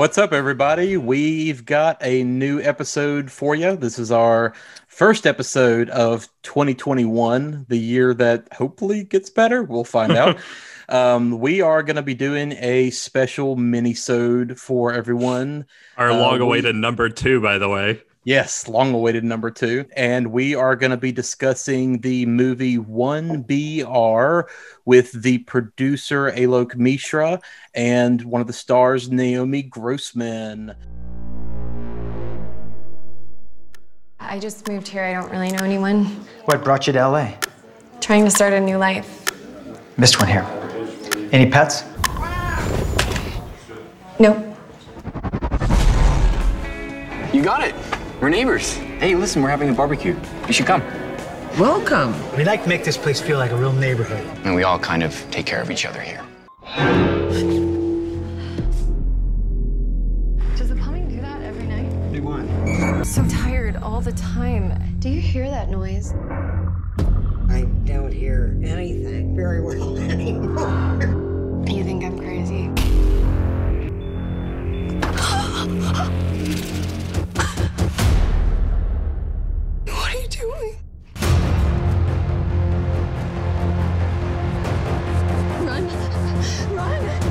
What's up, everybody? We've got a new episode for you. This is our first episode of 2021, the year that hopefully gets better. We'll find out. um, we are going to be doing a special mini-sode for everyone. Our Uh, long-awaited number two, by the way. Yes, long awaited number two. And we are going to be discussing the movie 1BR with the producer Alok Mishra and one of the stars, Naomi Grossman. I just moved here. I don't really know anyone. What brought you to LA? Trying to start a new life. Missed one here. Any pets? Nope. You got it. We're neighbors. Hey, listen, we're having a barbecue. You should come. Welcome. We like to make this place feel like a real neighborhood. And we all kind of take care of each other here. Does the plumbing do that every night? Do one. I'm so tired all the time. Do you hear that noise? I don't hear anything very well anymore. You think I'm crazy? doing? Run! Run!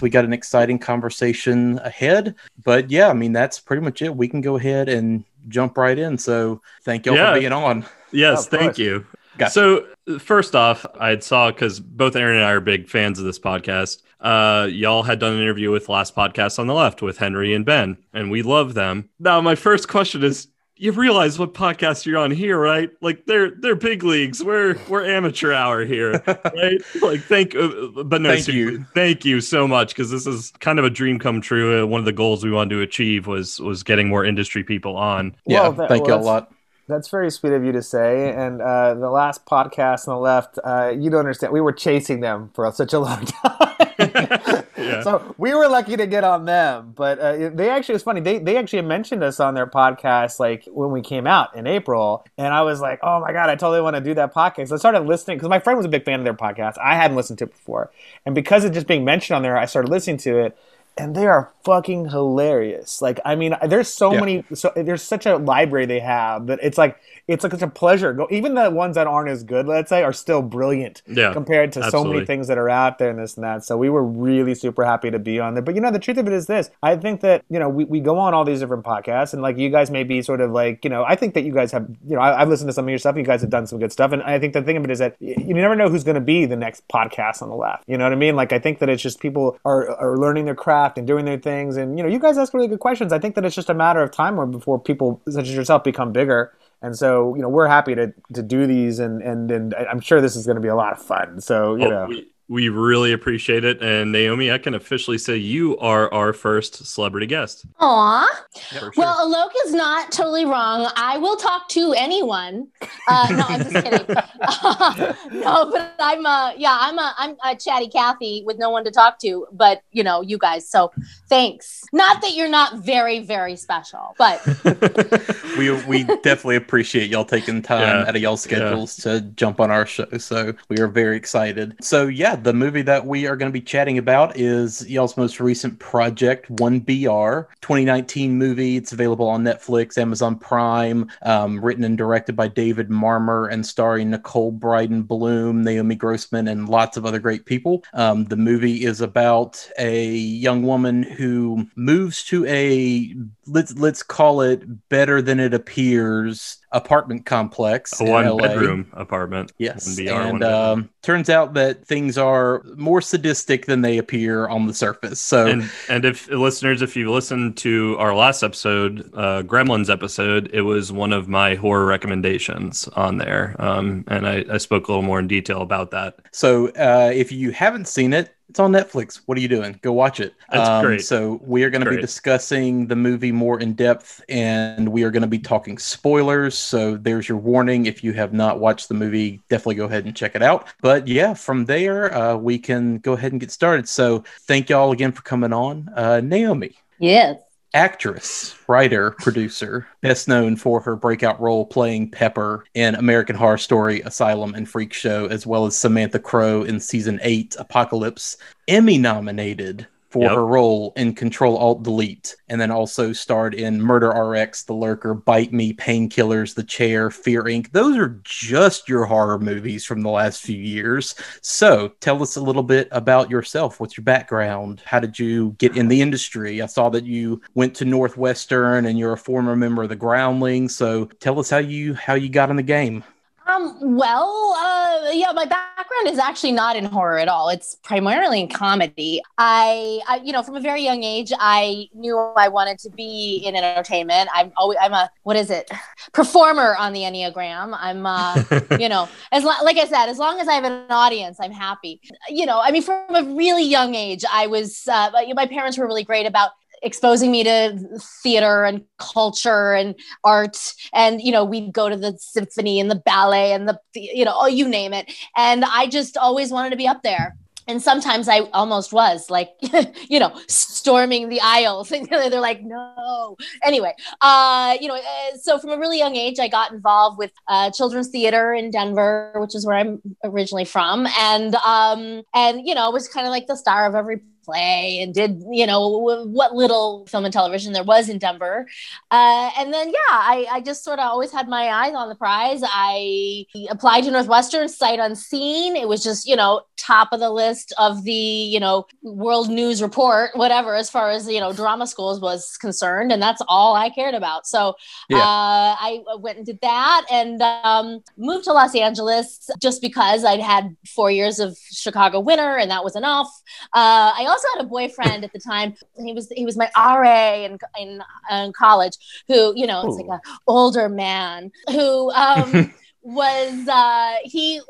We got an exciting conversation ahead. But yeah, I mean, that's pretty much it. We can go ahead and jump right in. So thank y'all Yeah. for being on. Yes, of thank course. you. Gotcha. So first off, I had saw because both Aaron and I are big fans of this podcast. Uh, y'all had done an interview with last podcast on the left with Henry and Ben, and we love them. Now, my first question is: You realize what podcast you're on here, right? Like they're they're big leagues. We're we're amateur hour here, right? Like thank, uh, but no, Thank you. thank you so much because this is kind of a dream come true. Uh, one of the goals we wanted to achieve was was getting more industry people on. Yeah, Well, that- thank well, you a lot. That's very sweet of you to say. And uh, the last podcast on the left, uh, you don't understand. We were chasing them for such a long time. Yeah. So we were lucky to get on them. But uh, they actually, it was funny. They, they actually mentioned us on their podcast like when we came out in April. And I was like, oh my God, I totally want to do that podcast. I started listening because my friend was a big fan of their podcast. I hadn't listened to it before. And because of just being mentioned on there, I started listening to it. And they are fucking hilarious. Like, I mean, there's so Yeah. many. So there's such a library they have that it's like it's like it's a pleasure. Go even the ones that aren't as good, let's say, are still brilliant Yeah, compared to so many things that are out there and this and that. So we were really super happy to be on there. But you know, the truth of it is this: I think that you know we, we go on all these different podcasts, and like you guys may be sort of like you know I think that you guys have you know I, I've listened to some of your stuff. You guys have done some good stuff, and I think the thing of it is that you never know who's going to be the next podcast on the left. You know what I mean? Like I think that it's just people are are learning their craft and doing their things, and you know you guys ask really good questions. I think that it's just a matter of time before people such as yourself become bigger. And so, you know, we're happy to, to do these, and, and, and I'm sure this is going to be a lot of fun. So, you Oh, know, we, we really appreciate it. And Naomi, I can officially say you are our first celebrity guest. Aw. For sure. Well, Alok is not totally wrong. I will talk to anyone. Uh, no, I'm just kidding. no, but I'm a, yeah, I'm a I'm a chatty Kathy with no one to talk to, but you know, you guys. So thanks. Not that you're not very, very special, but we we definitely appreciate y'all taking time Yeah, out of y'all's schedules to jump on our show. So we are very excited. So yeah, the movie that we are going to be chatting about is y'all's most recent project, One BR, 2019 movie. It's available on Netflix, Amazon Prime. Um, written and directed by David Marmor and starring Nicole Brydon Bloom, Naomi Grossman, and lots of other great people. Um, the movie is about a young woman who moves to a let's let's call it better than it appears apartment complex A one bedroom apartment. Yes, One BR, one and um, turns out that things are more sadistic than they appear on the surface. So and and if listeners, if you listened to our last episode, uh, Gremlins episode, it was one of my horror recommendations on there, um, and I, I spoke a little more in detail about that. So, uh, if you haven't seen it, It's on Netflix. What are you doing? Go watch it. Um, That's great. So we are going to be discussing the movie more in depth, and we are going to be talking spoilers. So there's your warning. If you have not watched the movie, definitely go ahead and check it out. But yeah, from there uh, we can go ahead and get started. So thank y'all again for coming on, uh, Naomi. Yes. Actress, writer, producer, best known for her breakout role playing Pepper in American Horror Story, Asylum, and Freak Show, as well as Samantha Crowe in season eight, Apocalypse. Emmy nominated for Yep. her role in Control Alt Delete, and then also starred in Murder RX, The Lurker, Bite Me, Painkillers, The Chair, Fear Inc. Those are just your horror movies from the last few years. So tell us a little bit about yourself. What's your background? How did you get in the industry? I saw that you went to Northwestern and you're a former member of the Groundlings. So tell us how you how you got in the game. Um, well, uh, yeah, my background is actually not in horror at all. It's primarily in comedy. I, I, you know, from a very young age, I knew I wanted to be in entertainment. I'm always, I'm a, what is it, performer on the Enneagram. I'm, uh, you know, as lo- like I said, as long as I have an audience, I'm happy. You know, I mean, from a really young age, I was, uh, my parents were really great about exposing me to theater and culture and art. And you know we'd go to the symphony and the ballet and the you know oh you name it. And i just always wanted to be up there. And sometimes i almost was like you know storming the aisles and they're like no. Anyway uh you know uh, so from a really young age i got involved with uh, children's theater in denver which is where i'm originally from. And um and you know was kind of like the star of every play and did you know w- what little film and television there was in denver. Uh, and then yeah I, I just sort of always had my eyes on the prize. I applied to northwestern sight unseen. It was just you know top of the list of the you know world news report whatever as far as you know drama schools was concerned and that's all i cared about. So Yeah. uh, i went and did that and um, moved to los angeles just because i'd had four years of chicago winter and that was enough. Uh, I also had a boyfriend at the time. He was he was my RA in in, in college, who you know, it's like a older man who um, was uh, he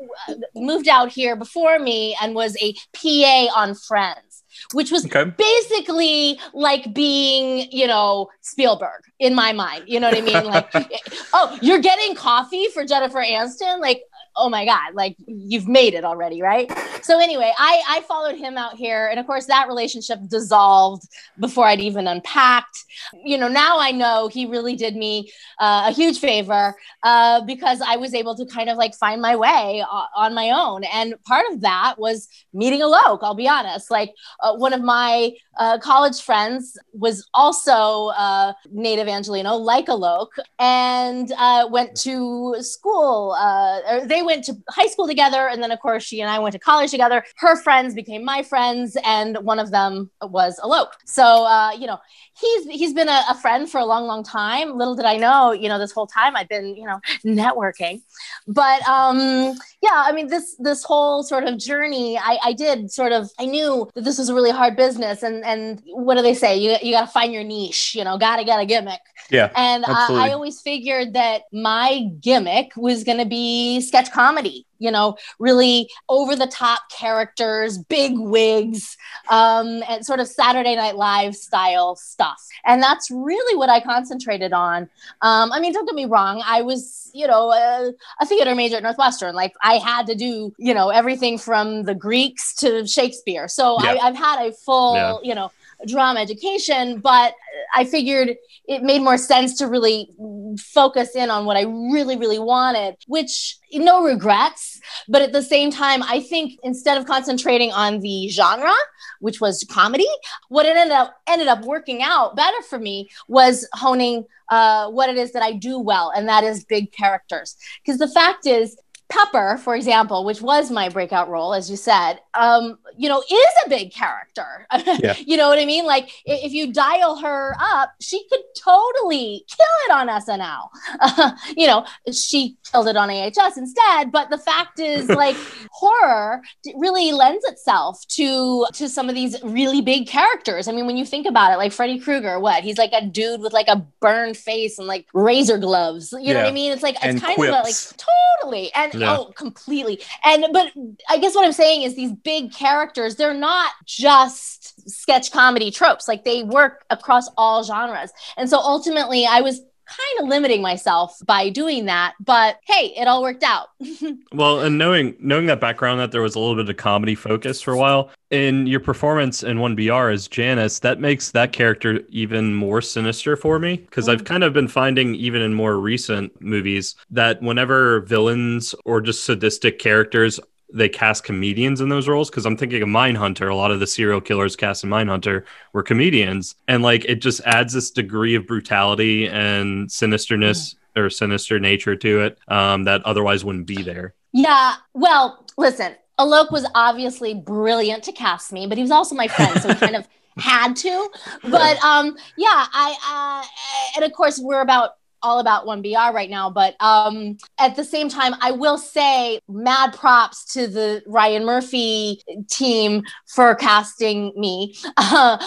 moved out here before me and was a PA on Friends, which was Okay. basically like being you know Spielberg in my mind. You know what I mean? Like, oh, you're getting coffee for Jennifer Aniston, like. Oh my God, like you've made it already, right? So anyway, I, I followed him out here. And of course, that relationship dissolved before I'd even unpacked. You know, now I know he really did me uh, a huge favor uh, because I was able to kind of like find my way o- on my own. And part of that was meeting a Alok, I'll be honest. Like uh, one of my uh, college friends was also uh, native Angelino, like a Alok, and uh, went to school. Uh, they went to high school together, and then of course she and I went to college together. Her friends became my friends, and one of them was Alok. So uh, you know, he's he's been a, a friend for a long, long time. Little did I know, you know, this whole time I've been you know networking. But um, yeah, I mean this this whole sort of journey, I, I did sort of I knew that this was a really hard business, and and what do they say? You you got to find your niche. You know, gotta get a gimmick. Yeah. And I, I always figured that my gimmick was going to be sketch comedy, you know, really over the top characters, big wigs, um, and sort of Saturday Night Live style stuff. And that's really what I concentrated on. Um, I mean, don't get me wrong, I was, you know, a, a theater major at Northwestern. Like I had to do, you know, everything from the Greeks to Shakespeare. So Yeah. I, I've had a full, Yeah. you know, drama education, but I figured it made more sense to really focus in on what I really, really wanted, which no regrets. But at the same time, I think instead of concentrating on the genre, which was comedy, what it ended up ended up working out better for me was honing uh, what it is that I do well, and that is big characters. Because the fact is, Pepper, for example, which was my breakout role, as you said, um, you know, is a big character. Yeah. you know what I mean? Like if you dial her up, she could totally kill it on SNL. you know, she killed it on AHS instead. But the fact is, like, horror really lends itself to to some of these really big characters. I mean, when you think about it, like Freddy Krueger, what he's like a dude with like a burned face and like razor gloves. You know what I mean? It's like it's And kind of a, like totally and Yeah. oh, completely. And but I guess what I'm saying is these big characters, they're not just sketch comedy tropes. Like they work across all genres. And so ultimately, I was kind of limiting myself by doing that. But hey, it all worked out. Well, and knowing knowing that background that there was a little bit of comedy focus for a while in your performance in 1BR as Janice, that makes that character even more sinister for me because I've mm. kind of been finding even in more recent movies that whenever villains or just sadistic characters they cast comedians in those roles because I'm thinking of Mindhunter. A lot of the serial killers cast in Mindhunter were comedians, and like it just adds this degree of brutality and sinisterness or sinister nature to it um, that otherwise wouldn't be there. Yeah. Well, listen, Alok was obviously brilliant to cast me, but he was also my friend, so he kind of had to. But um, yeah, I uh, and of course we're about all about 1BR right now, but um at the same time, I will say mad props to the Ryan Murphy team for casting me. Uh,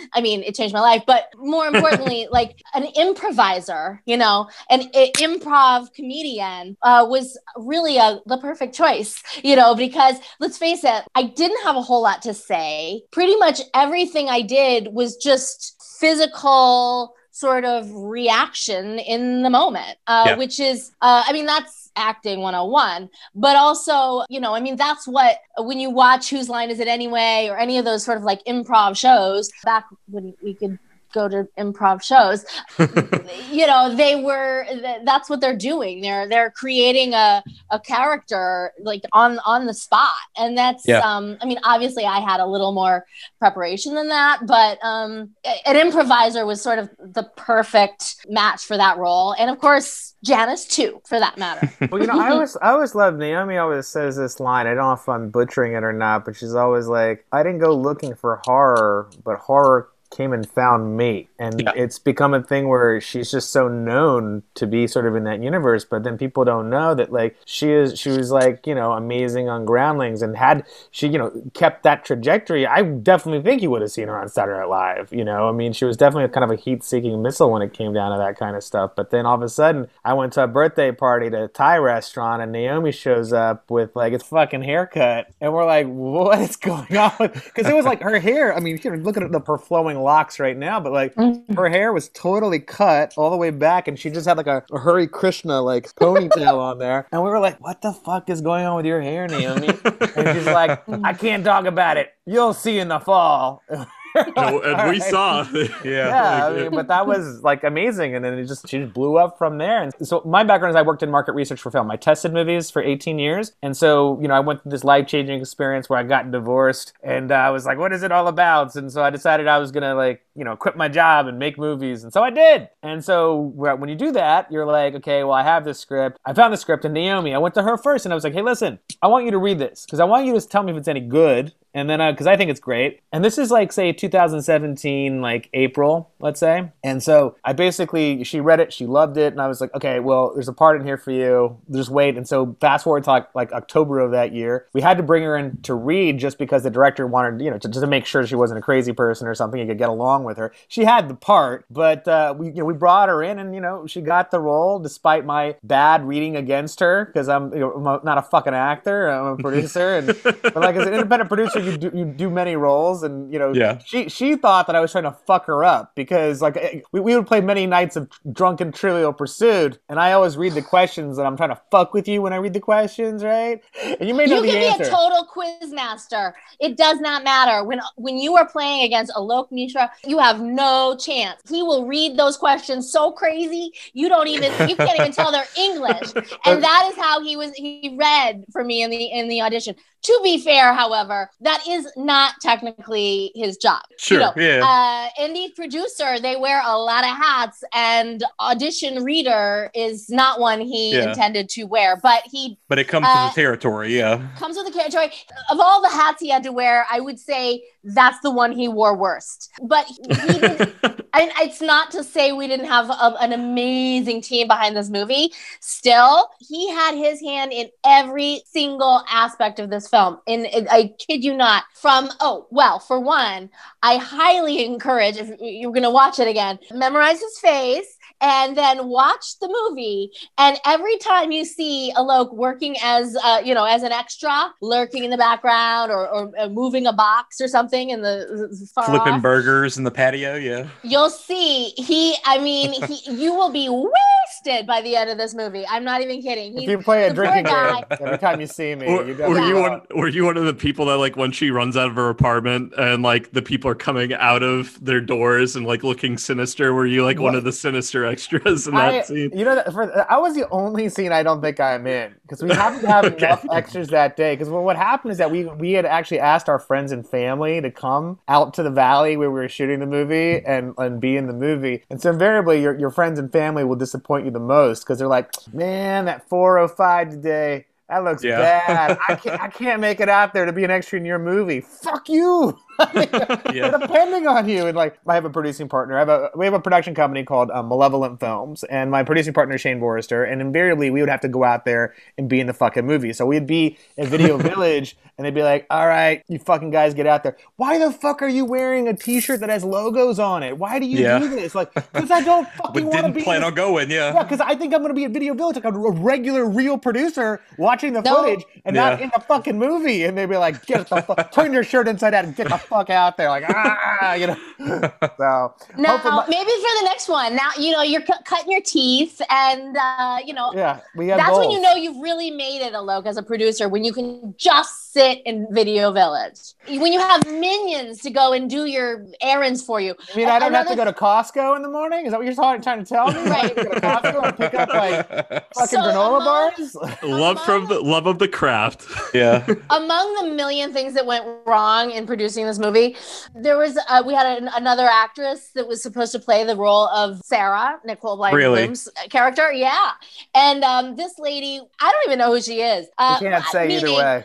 I mean, it changed my life, but more importantly, like an improviser, you know, an improv comedian uh, was really a the perfect choice, you know, because let's face it, I didn't have a whole lot to say. Pretty much everything I did was just physical sort of reaction in the moment, uh, Yeah. which is, uh, I mean, that's acting 101 but also you know i mean that's what when you watch whose line is it anyway or any of those sort of like improv shows back when we could go to improv shows you know they were that's what they're doing they're they're creating a, a character like on on the spot and that's Yeah. um i mean obviously i had a little more preparation than that but um an improviser was sort of the perfect match for that role and of course janice too for that matter Well, you know, I always, I always love Naomi. Always says this line. I don't know if I'm butchering it or not, but she's always like, "I didn't go looking for horror, but horror came and found me." And Yeah. it's become a thing where she's just so known to be sort of in that universe, but then people don't know that like she is. She was like, you know, amazing on Groundlings, and had she, you know, kept that trajectory, I definitely think you would have seen her on Saturday Night Live. You know, I mean, she was definitely kind of a heat-seeking missile when it came down to that kind of stuff. But then all of a sudden, I went to a birthday party to a Thai restaurant, and Naomi shows up with like its fucking haircut, and we're like, "What is going on?" Because it was like her hair. I mean, you look at the her flowing locks right now, but like mm. her hair was totally cut all the way back, and she just had like a, a Hare Krishna like ponytail on there, and we were like, "What the fuck is going on with your hair, Naomi?" and she's like, "I can't talk about it. You'll see in the fall." and, and we Alright. saw. yeah, I mean, but that was like amazing, and then it just she just blew up from there. And so my background is I worked in market research for film. I tested movies for 18 years, and so you know I went through this life changing experience where I got divorced, and uh, I was like, what is it all about? And so I decided I was gonna like you know quit my job and make movies, and so I did. And so when you do that, you're like, okay, well I have this script. I found the script, and Naomi, I went to her first, and I was like, hey, listen, I want you to read this because I want you to tell me if it's any good and then because I think it's great. And this is like say 2017, like April, let's say. And so I basically she read it, she loved it, and I was like, okay, well, there's a part in here for you. Just wait. And so fast forward to like, like October of that year, we had to bring her in to read just because the director wanted, you know, to, to make sure she wasn't a crazy person or something. He could get along with her. She had the part, but uh, we you know we brought her in, and you know she got the role despite my bad reading against her because I'm you know I'm a- not a fucking actor. I'm a producer, and but like as an independent producer, you do you do many roles, and you know Yeah. she she thought that I was trying to fuck her up because like eh, we, we would play many nights of drunken trivial pursuit, and I always read the questions, and I'm trying to fuck with you when I read the questions, right? And you may know you the can be a total quiz master. It does not matter. When when you are playing against Alok Mishra, you have no chance. He will read those questions so crazy you don't even you can't even tell they're English. And that is how he was he read for me in the in the audition. To be fair, however, that is not technically his job. Sure, yeah. Uh, indie producer, they wear a lot of hats, and audition reader is not one he Yeah. intended to wear. But he but it comes Uh, with the territory. Yeah. comes with the territory. Of all the hats he had to wear, I would say that's the one he wore worst. But he did, and it's not to say we didn't have a, an amazing team behind this movie. Still, he had his hand in every single aspect of this film. And I kid you not. From oh well, for one, I highly encourage if you're going to watch it again, memorize his face and then watch the movie. And every time you see Alok working as, uh, you know, as an extra, lurking in the background or, or, uh, moving a box or something in the far Flipping off, burgers in the patio. Yeah. you'll see he. I mean, he, you will be wasted by the end of this movie. I'm not even kidding. If He's, you play a drinking guy- game every time you see me, Or, you were you one? Were you one of the people that like when she runs out of her apartment and like the people are coming out of their doors and like looking sinister? Were you like one of the sinister extras in that I, scene? you know, that for, I was the only scene I don't think I'm in because we happened to have Okay. enough extras that day. Because what happened is that we we had actually asked our friends and family to come out to the valley where we were shooting the movie and and be in the movie. And so invariably, your your friends and family will disappoint you the most because they're like, "Man, that 405 today." That looks Yeah. bad. I can't, I can't make it out there to be an extra in your movie. Fuck you. Yeah. depending on you. And like, I have a producing partner. I have a we have a production company called um, Malevolent Films, and my producing partner is Shane Forrester. And invariably, we would have to go out there and be in the fucking movie. So we'd be in Video Village, and they'd be like, "All right, you fucking guys, get out there. Why the fuck are you wearing a T-shirt that has logos on it? Why do you Yeah. do this? Like, because I don't fucking want to didn't be." plan in on going. yeah, Yeah. because I think I'm going to be at Video Village, like a, a regular, real producer watching the No. footage and not in the fucking movie. And they'd be like, "Get the fuck, turn your shirt inside out and get the fuck out there!" Like, ah, you know. So Now, my- maybe for the next one. Now, you know, you're cu- cutting your teeth, and uh, you know, yeah, we have. that's when you know you've really made it, Alok, as a producer. When you can just sit in Video Village, when you have minions to go and do your errands for you. I mean, I don't have to go to Costco in the morning. Is that what you're trying trying to tell me? Right. Go to Costco and pick up like fucking So granola among- bars. love from the love of the craft. yeah. Among the million things that went wrong in producing this movie, there was uh, we had an, another actress that was supposed to play the role of Sarah Nicole Really? Character. Yeah, and um, this lady, I don't even know who she is. Uh, you can't say either meaning way.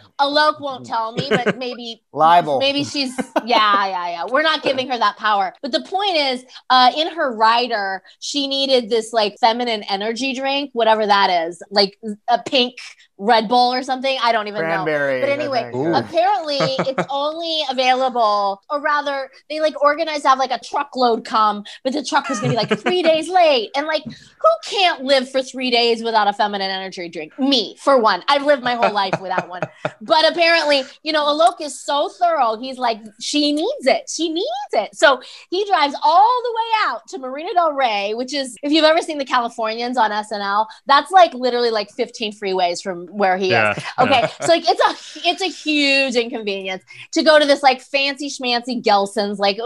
Alok won't tell me, but maybe Libel. Maybe she's yeah, yeah, yeah. We're not giving her that power. But the point is, uh, in her rider, she needed this like feminine energy drink, whatever that is, like a pink Red Bull or something. I don't even Cranberry. know. But anyway, think, Ooh. yeah. apparently it's only available, or rather, they like organized to have like a truckload come, but the truck was gonna be like three days late. And like, who can't live for three days without a feminine energy drink? Me, for one. I've lived my whole life without one. But apparently, you know, Alok is so thorough. He's like, she needs it. She needs it. So he drives all the way out to Marina Del Rey, which is, if you've ever seen the Californians on SNL, that's like literally like 15 freeways from where he is. Yeah. Okay, so like it's a it's a huge inconvenience to go to this like fancy schmancy Gelson's like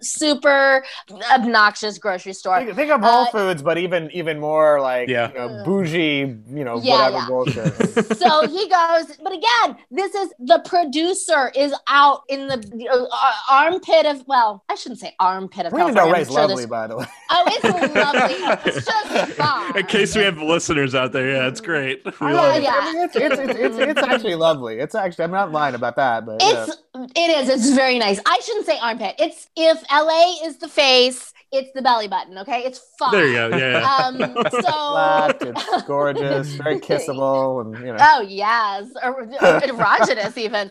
super obnoxious grocery store. Think, think of Whole Uh, Foods, but even even more like Yeah. you know bougie, you know Yeah, whatever yeah. bullshit. so he goes, but again, this is the producer is out in the uh, armpit of well, I shouldn't say armpit of Marina Del California. Rey's I'm sure lovely, there's- by the way. Oh, it's lovely. It's just fun. In case we have listeners out there, yeah, it's great. We I, love yeah. I mean, it's, it's, it's, it's, it's actually lovely. It's actually I'm not lying about that, but yeah. It's it is. It's very nice. I shouldn't say armpit. It's if LA is the face, it's the belly button. Okay, it's fine. There you go. Yeah. yeah. Um, so flat, it's gorgeous, very kissable, and you know. Oh yes, or, or erogenous even.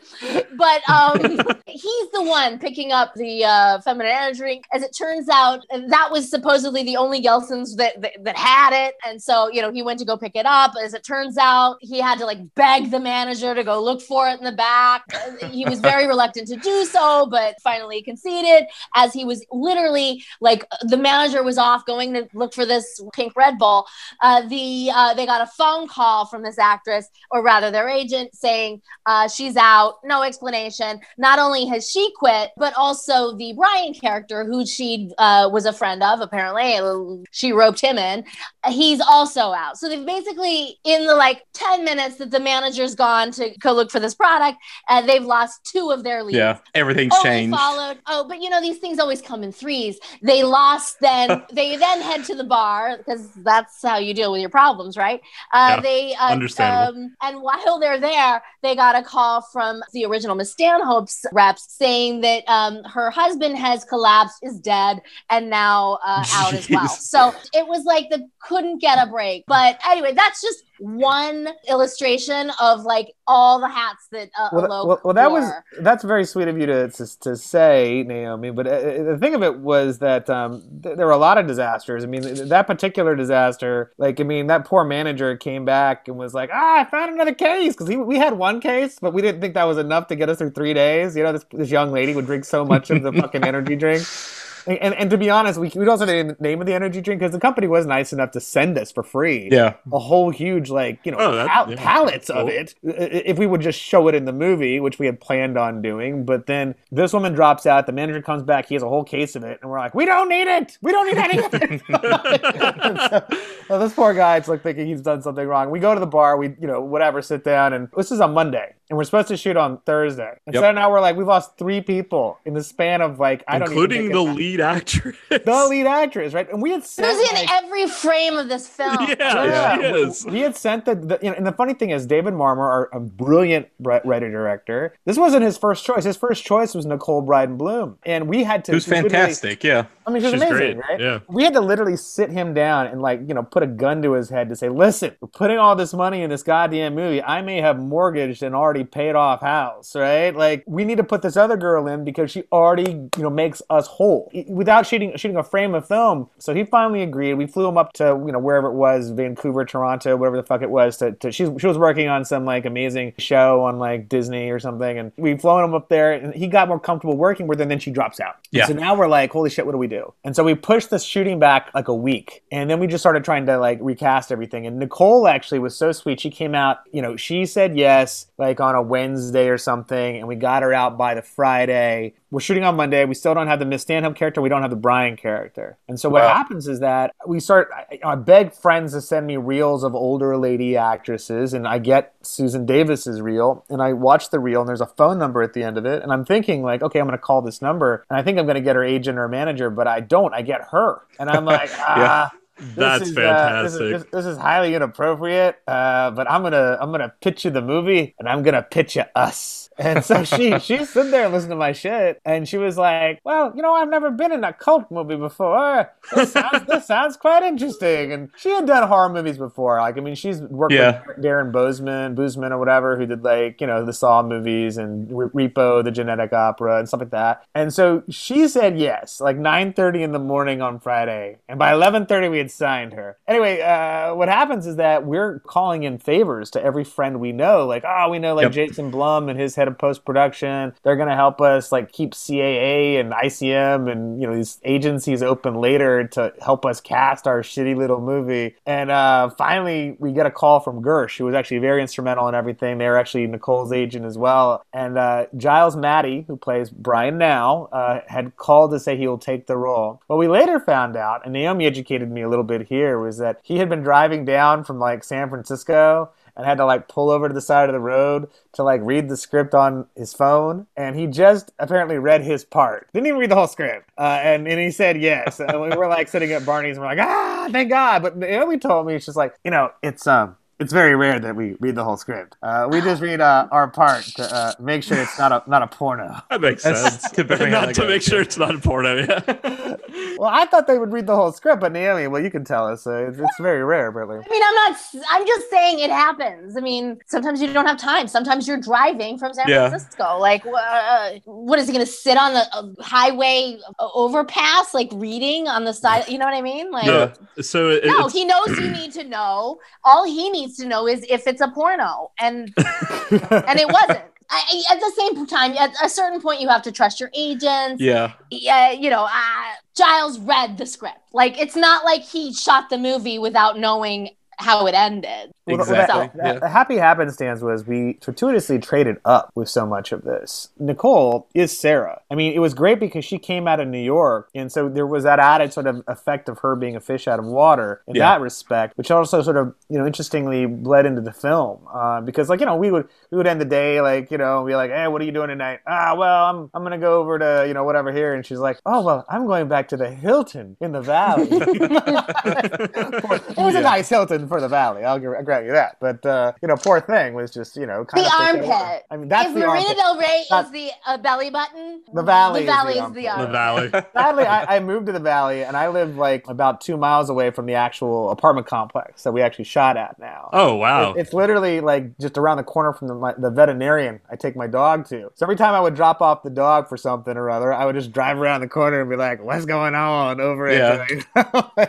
But um, he's the one picking up the uh, feminine energy drink. As it turns out, that was supposedly the only Gelson's that, that that had it, and so you know he went to go pick it up. As it turns out, he had to like beg the manager to go look for it in the back. He was very reluctant to do so, but finally conceded. As he was literally like the manager was off going to look for this pink Red Bull. Uh, the uh, they got a phone call from this actress, or rather their agent, saying uh, she's out, no explanation. Not only has she quit, but also the Brian character, who she uh, was a friend of, apparently she roped him in. He's also out. So they've basically, in the like ten minutes that the manager's gone to go look for this product, uh, they've lost two of their leads. Yeah. Everything's Only changed. followed. Oh, but you know these things always come in threes. They lost, then they then head to the bar because that's how you deal with your problems, right? Uh, Yeah, they uh, understandable. Um, and while they're there, they got a call from the original Miss Stanhope's reps saying that um, her husband has collapsed, is dead, and now uh, out as well. So it was like the couldn't get a break. But anyway, that's just one illustration of like all the hats that uh, well, Alok well, well, that was that's very sweet of you to to, to say, Naomi. But uh, the thing of it was that um, th- there were a lot of disasters. I mean, th- that particular disaster, like I mean, that poor manager came back and was like, "Ah, I found another case," because we had one case, but we didn't think that was enough to get us through three days. You know, this this young lady would drink so much of the fucking energy drink. And, and, and to be honest, we, we also did the name of the energy drink because the company was nice enough to send us for free. Yeah. a whole huge like you know Oh, that- pal- yeah, pallets that's of it i- i- if we would just show it in the movie which we had planned on doing. But then this woman drops out the manager comes back he has a whole case of it and we're like we don't need it! We don't need any of it! And so, so this poor guy it's like thinking he's done something wrong we go to the bar we you know whatever sit down and this is on monday and we're supposed to shoot on thursday and Yep. so now we're like we've lost three people in the span of like i don't including the lead actress. the lead actress right and we had She sent, was in every frame of this film. Yeah, yeah, she we- is. We, had sent the, the you know, and the funny thing is, David Marmor, our a brilliant writer director, this wasn't his first choice. His first choice was Nicole Brydon Bloom, and we had to. It was literally- fantastic. Yeah. I mean, she She's amazing, great, right? yeah. We had to literally sit him down and like you know put a gun to his head to say, "Listen, we're putting all this money in this goddamn movie. I may have mortgaged an already paid off house, right? Like we need to put this other girl in because she already you know makes us whole without shooting shooting a frame of film." So he finally agreed. We flew him up to you know wherever it was, Vancouver, Toronto, whatever the fuck it was. To, to she she was working on some like amazing show on like Disney or something, and we flown him up there, and he got more comfortable working with her. And then she drops out. Yeah. So now we're like, holy shit, what do we do? And so we pushed the shooting back like a week. And then we just started trying to like recast everything. And Nicole actually was so sweet. She came out, you know, she said yes, like on a Wednesday or something. And we got her out by the Friday. We're shooting on Monday. We still don't have the Miss Stanhope character. We don't have the Brian character. And so what Wow. happens is that we start, I, I beg friends to send me reels of older lady actresses. And I get Susan Davis's reel. And I watch the reel and there's a phone number at the end of it. And I'm thinking like, okay, I'm going to call this number. And I think I'm going to get her agent or manager, but I don't. I get her. And I'm like, ah. this That's is, uh, this, is, fantastic. this, this is highly inappropriate, uh, but I'm gonna I'm gonna pitch you the movie, and I'm gonna pitch you us. And so she she stood there and listened to my shit, and she was like, "Well, you know, I've never been in a cult movie before. This sounds this sounds quite interesting." And she had done horror movies before. Like, I mean, she's worked Yeah. with Darren Bozeman, Boozman or whatever, who did like you know the Saw movies and Re- Repo, the Genetic Opera, and stuff like that. And so she said yes, like 9:30 in the morning on Friday, and by 11:30 we had signed her. Anyway, uh, what happens is that we're calling in favors to every friend we know, like oh, we know like Yep. Jason Blum and his head of post production. They're gonna help us like keep CAA and ICM and you know these agencies open later to help us cast our shitty little movie. And uh, finally, we get a call from Gersh, who was actually very instrumental in everything. They were actually Nicole's agent as well. And uh, Giles Matthey, who plays Brian now, uh, had called to say he will take the role. What we later found out, and Naomi educated me a little bit here, was that he had been driving down from like San Francisco and had to like pull over to the side of the road to like read the script on his phone and he just apparently read his part. Didn't even read the whole script uh, and, and he said yes. And we were like sitting at barney's and we're like ah thank god. But naomi told me she's like you know it's um it's very rare that we read the whole script. Uh, we just read uh, our part to uh, make sure it's not a not a porno. That makes That's sense. typically Not to make sure it's not a porno. Yeah. Well, I thought they would read the whole script, but Naomi, well, you can tell us. Uh, it's, it's very rare, really. I mean, I'm not. I'm just saying it happens. I mean, sometimes you don't have time. Sometimes you're driving from San Yeah. Francisco. Like, uh, what is he going to sit on the uh, highway uh, overpass, like reading on the side? You know what I mean? Like, no. So it, no, he knows you need to know. All he needs to know is if it's a porno, and and it wasn't. I, I- at the same time, at a certain point, you have to trust your agents. Yeah. Yeah, you know, uh, Giles read the script. Like, it's not like he shot the movie without knowing how it ended. Well, the- Exactly. The, the- Yeah. the happy happenstance was we fortuitously traded up with so much of this. Nicole is Sarah. I mean, it was great because she came out of New York, and so there was that added sort of effect of her being a fish out of water in Yeah. that respect, which also sort of you know interestingly bled into the film uh, because like you know we would we would end the day like you know be like hey what are you doing tonight ah well I'm I'm gonna go over to you know whatever here and she's like oh well I'm going back to the Hilton in the valley. it was a nice Hilton for the valley. I'll, I'll grant you that. But uh, you know, poor thing was just you know kind The of armpit. I mean, that's if the Marina armpit. Del Rey Not- is the uh, belly button, The valley the is valley the is the armpit. The valley. Sadly, I, I moved to the valley, and I live like about two miles away from the actual apartment complex that we actually shot at now. Oh wow. It- it's literally like just around the corner from the, my, the veterinarian I take my dog to. So every time I would drop off the dog for something or other, I would just drive around the corner and be like, "What's going on over Yeah. it?"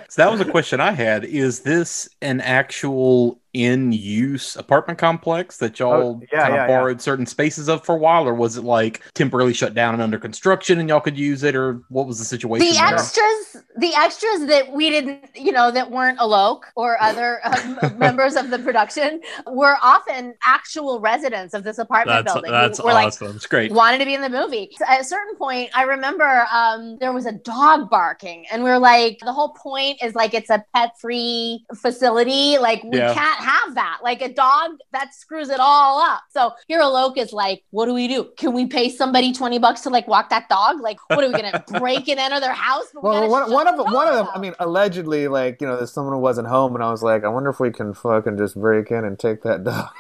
So that was a question I had. Is this an actual in use apartment complex that y'all Oh, yeah, kind of yeah, yeah. borrowed certain spaces of for a while, or was it like temporarily shut down and under construction and y'all could use it, or what was the situation? The there? extras, the extras that we didn't, you know, that weren't Alok or other um, members of the production were often actual residents of this apartment That's building. who that's were like awesome. It's great. wanted to be in the movie. So At a certain point, I remember um, there was a dog barking, and we are like, the whole point is like it's a pet free facility. Like, we Yeah. can't have that. Like, a dog that screws it all up. So here, Alok is like, what do we do? Can we pay somebody 20 bucks to like walk that dog? Like, what are we to break and enter their house? But Well, one, one of one of them. I mean, allegedly, like you know, there's someone who wasn't home, and I was like, I wonder if we can fucking just break in and take that dog.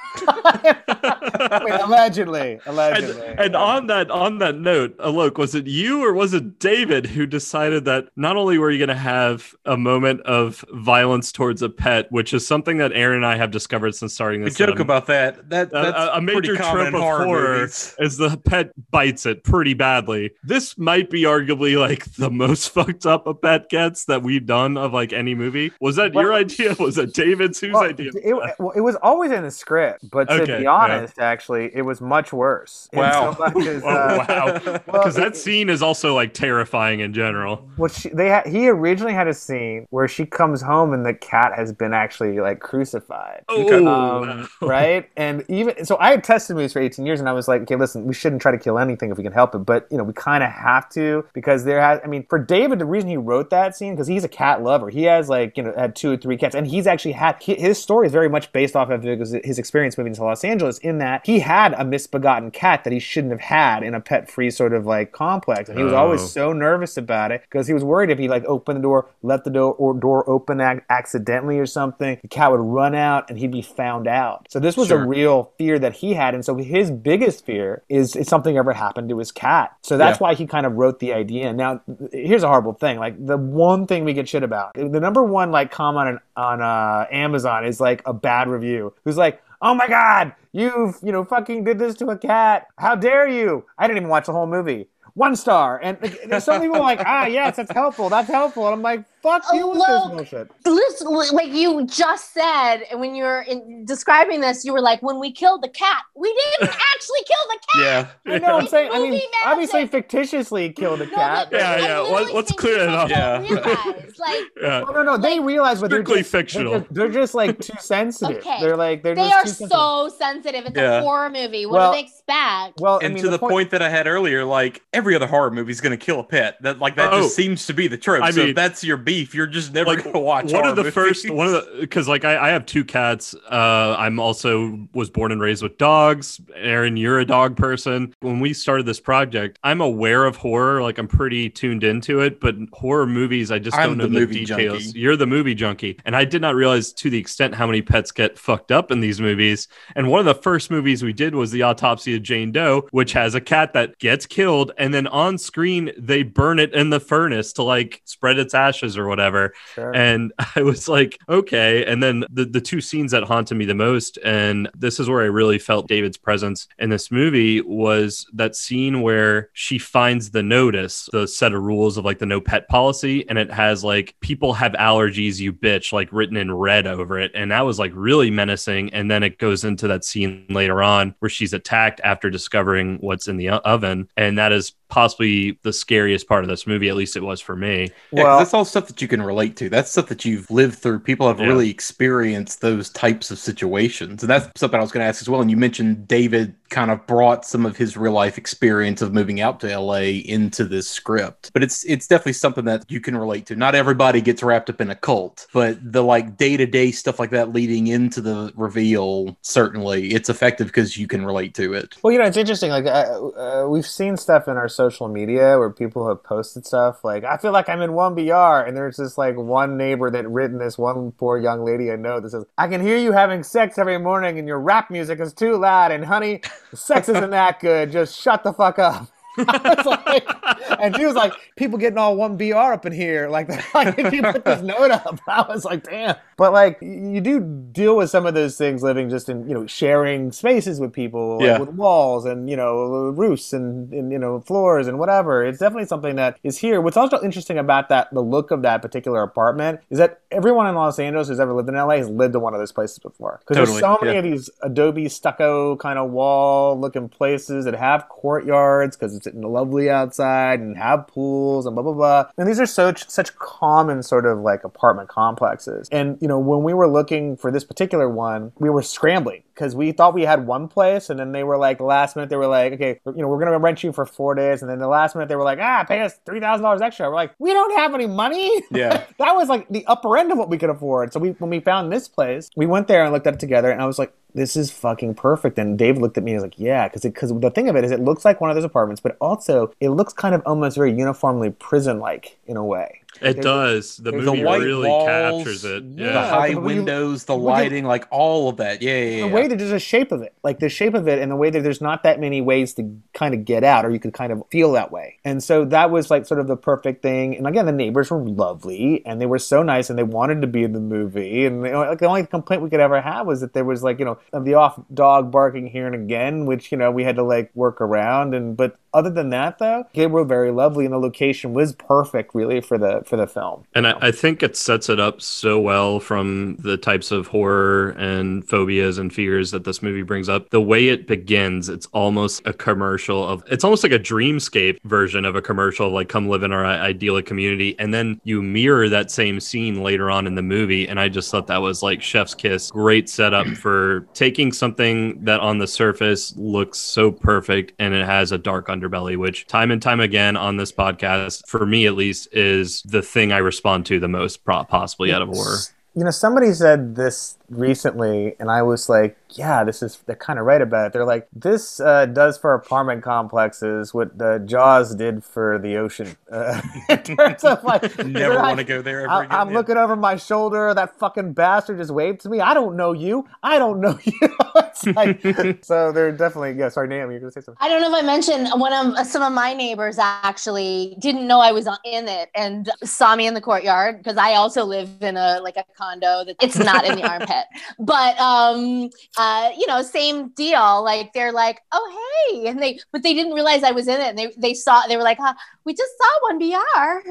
I mean, allegedly, And, allegedly. and on that on that note, Alok, was it you or was it David who decided that not only were you going to have a moment of violence towards a pet, which is something that Aaron and I have discovered since starting We this, joke um, about that. That a- that's a, a major trope in of horror, horror movies. is the pet bites it pretty badly. This might be arguably like the most fucked up a pet gets that we've done of like any movie. Was that your idea? Was it David's? Whose Well, idea? It, well, it was always in the script, but to Okay, be yeah. Honest, actually, it was much worse. In Wow. so much as, Oh, uh, wow. well, Because that scene is also like terrifying in general. Well, she, they ha- he originally had a scene where she comes home and the cat has been actually like crucified. Oh, Um, right? And even so, I had tested movies for 18 years, and I was like, okay, listen, we shouldn't try to kill anything if we can help it, but you know, we kind of have to because there has. I mean, for David, the reason he wrote that scene because he's a cat lover. He has like you know had two or three cats, and he's actually had his story is very much based off of his his experience moving to Los Angeles. In that he had a misbegotten cat that he shouldn't have had in a pet-free sort of like complex, and he was always Oh. so nervous about it because he was worried if he like opened the door, let the door or door open ac- accidentally or something, the cat would run out and he'd be found out. So this was Sure. a real fear that he had, and so his biggest fear is if something ever happened to his cat. So that's Yeah. why he kind of wrote the idea. And now, here's a horrible thing: like the one thing we get shit about, the number one like comment on on uh, Amazon is like a bad review. Who's like. Oh my God! You've you know fucking did this to a cat. How dare you? I didn't even watch the whole movie. One star. And like, there's some people like, ah, yes, that's helpful. That's helpful. And I'm like, fuck oh, you with this bullshit. Listen, like you just said when you were in describing this, you were like, when we killed the cat, we didn't actually kill the cat. Yeah. I know. I'm saying. I mean, movie obviously, fictitiously killed a No, cat. but Yeah, yeah, literally let- let's clear it up. Yeah. realize, like, Yeah. No, no, no. They realize, but they're Strictly just, they're just- They're just, like too sensitive. Okay. They're like they're they just are too sensitive. so sensitive. It's Yeah. a horror movie. What Well, do they expect? well. I and mean, to the, point, that I had earlier, like every other horror movie is going to kill a pet. That like that Oh. just seems to be the trope. I so mean- if that's your beef, you're just never Like, to watch. one of the movies. first one of the because like I, I have two cats. Uh i'm also was born and raised with dogs. Aaron you're a dog person. When we started this project i'm aware of horror. Like i'm pretty tuned into it but horror movies i just I'm don't know the the, details. junkie. you're the movie junkie. And i did not realize to the extent how many pets get fucked up in these movies. And one of the first movies we did was the autopsy of jane doe which has a cat that gets killed and then on screen they burn it in the furnace to like spread its ashes or whatever Sure. and I was like, okay. And then the, the two scenes that haunted me the most, and this is where I really felt David's presence in this movie, was that scene where she finds the notice, the set of rules of like the no pet policy, and it has like people have allergies, you bitch, like written in red over it. And that was like really menacing. And then it goes into that scene later on where she's attacked after discovering what's in the oven. And that is possibly the scariest part of this movie, at least it was for me. Yeah, 'cause Well- that's all stuff that you can relate to. That's stuff that you've lived through. People have Yeah. really experienced those types of situations, and that's something I was going to ask as well. And you mentioned David kind of brought some of his real life experience of moving out to LA into this script. But it's it's definitely something that you can relate to. Not everybody gets wrapped up in a cult, but the like day to day stuff like that leading into the reveal certainly it's effective because you can relate to it. Well, you know, it's interesting. Like, uh, uh, we've seen stuff in our social media where people have posted stuff like, "I feel like I'm in one BR," and there's this like one neighbor that written this one poor young lady I know that says, "I can hear you having sex every morning, and your rap music is too loud, and honey, sex isn't that good. Just shut the fuck up." I was like, and she was like, people getting all one BR up in here. Like, like if you put this note up, I was like, damn. But like, you do deal with some of those things living just in, you know, sharing spaces with people, like, Yeah. with walls and, you know, roofs and, and, you know, floors and whatever. It's definitely something that is here. What's also interesting about that, the look of that particular apartment, is that everyone in Los Angeles who's ever lived in LA has lived in one of those places before. Because Totally, there's so many yeah. of these Adobe stucco kind of wall looking places that have courtyards because it's lovely outside and have pools and blah blah blah. And these are such such common sort of like apartment complexes. And you know, when we were looking for this particular one, we were scrambling because we thought we had one place, and then they were like last minute they were like, okay, you know, we're gonna rent you for four days, and then the last minute they were like, ah, pay us three thousand dollars extra. We're like, we don't have any money. Yeah. that was like the upper end of what we could afford. So we when we found this place, we went there and looked at it together, and I was like, this is fucking perfect. And Dave looked at me and was like, yeah, because because the thing of it is, it looks like one of those apartments, but also it looks kind of almost very uniformly prison like in a way. It There's does. The there's The movie white really walls, captures it. Yeah. The high but when you- windows, the when you- lighting, like all of that. Yeah, yeah, yeah. the way that there's a shape of it, like the shape of it, and the way that there's not that many ways to kind of get out, or you could kind of feel that way. And so that was like sort of the perfect thing. And again, the neighbors were lovely, and they were so nice, and they wanted to be in the movie. And know, like the only complaint we could ever have was that there was like you know the off dog barking here and again, which you know we had to like work around. And but other than that, though, they were very lovely, and the location was perfect, really, for the for the film. And I, I think it sets it up so well from the types of horror and phobias and fears that this movie brings up. The way it begins, it's almost a commercial of it's almost like a dreamscape version of a commercial like come live in our idyllic community. And then you mirror that same scene later on in the movie. And I just thought that was like chef's kiss. Great setup for taking something that on the surface looks so perfect and it has a dark underbelly, which time and time again on this podcast, for me at least, is the thing I respond to the most possibly out of horror. You know, somebody said this recently, and I was like, "Yeah, this is." They're kind of right about it. They're like, "This uh, does for apartment complexes what the Jaws did for the ocean." Uh, in terms of like, Never want to go there ever I, again. I'm yeah. looking over my shoulder. That fucking bastard just waved to me. I don't know you. I don't know you. it's like, so they're definitely. Yeah, sorry, Naomi, you're gonna say something. I don't know if I mentioned one of some of my neighbors actually didn't know I was in it and saw me in the courtyard because I also live in a like a condo that it's not in the armpit. But um uh you know, same deal. Like they're like, "Oh, hey." And they but they didn't realize I was in it and they they saw they were like, huh, "We just saw one BR."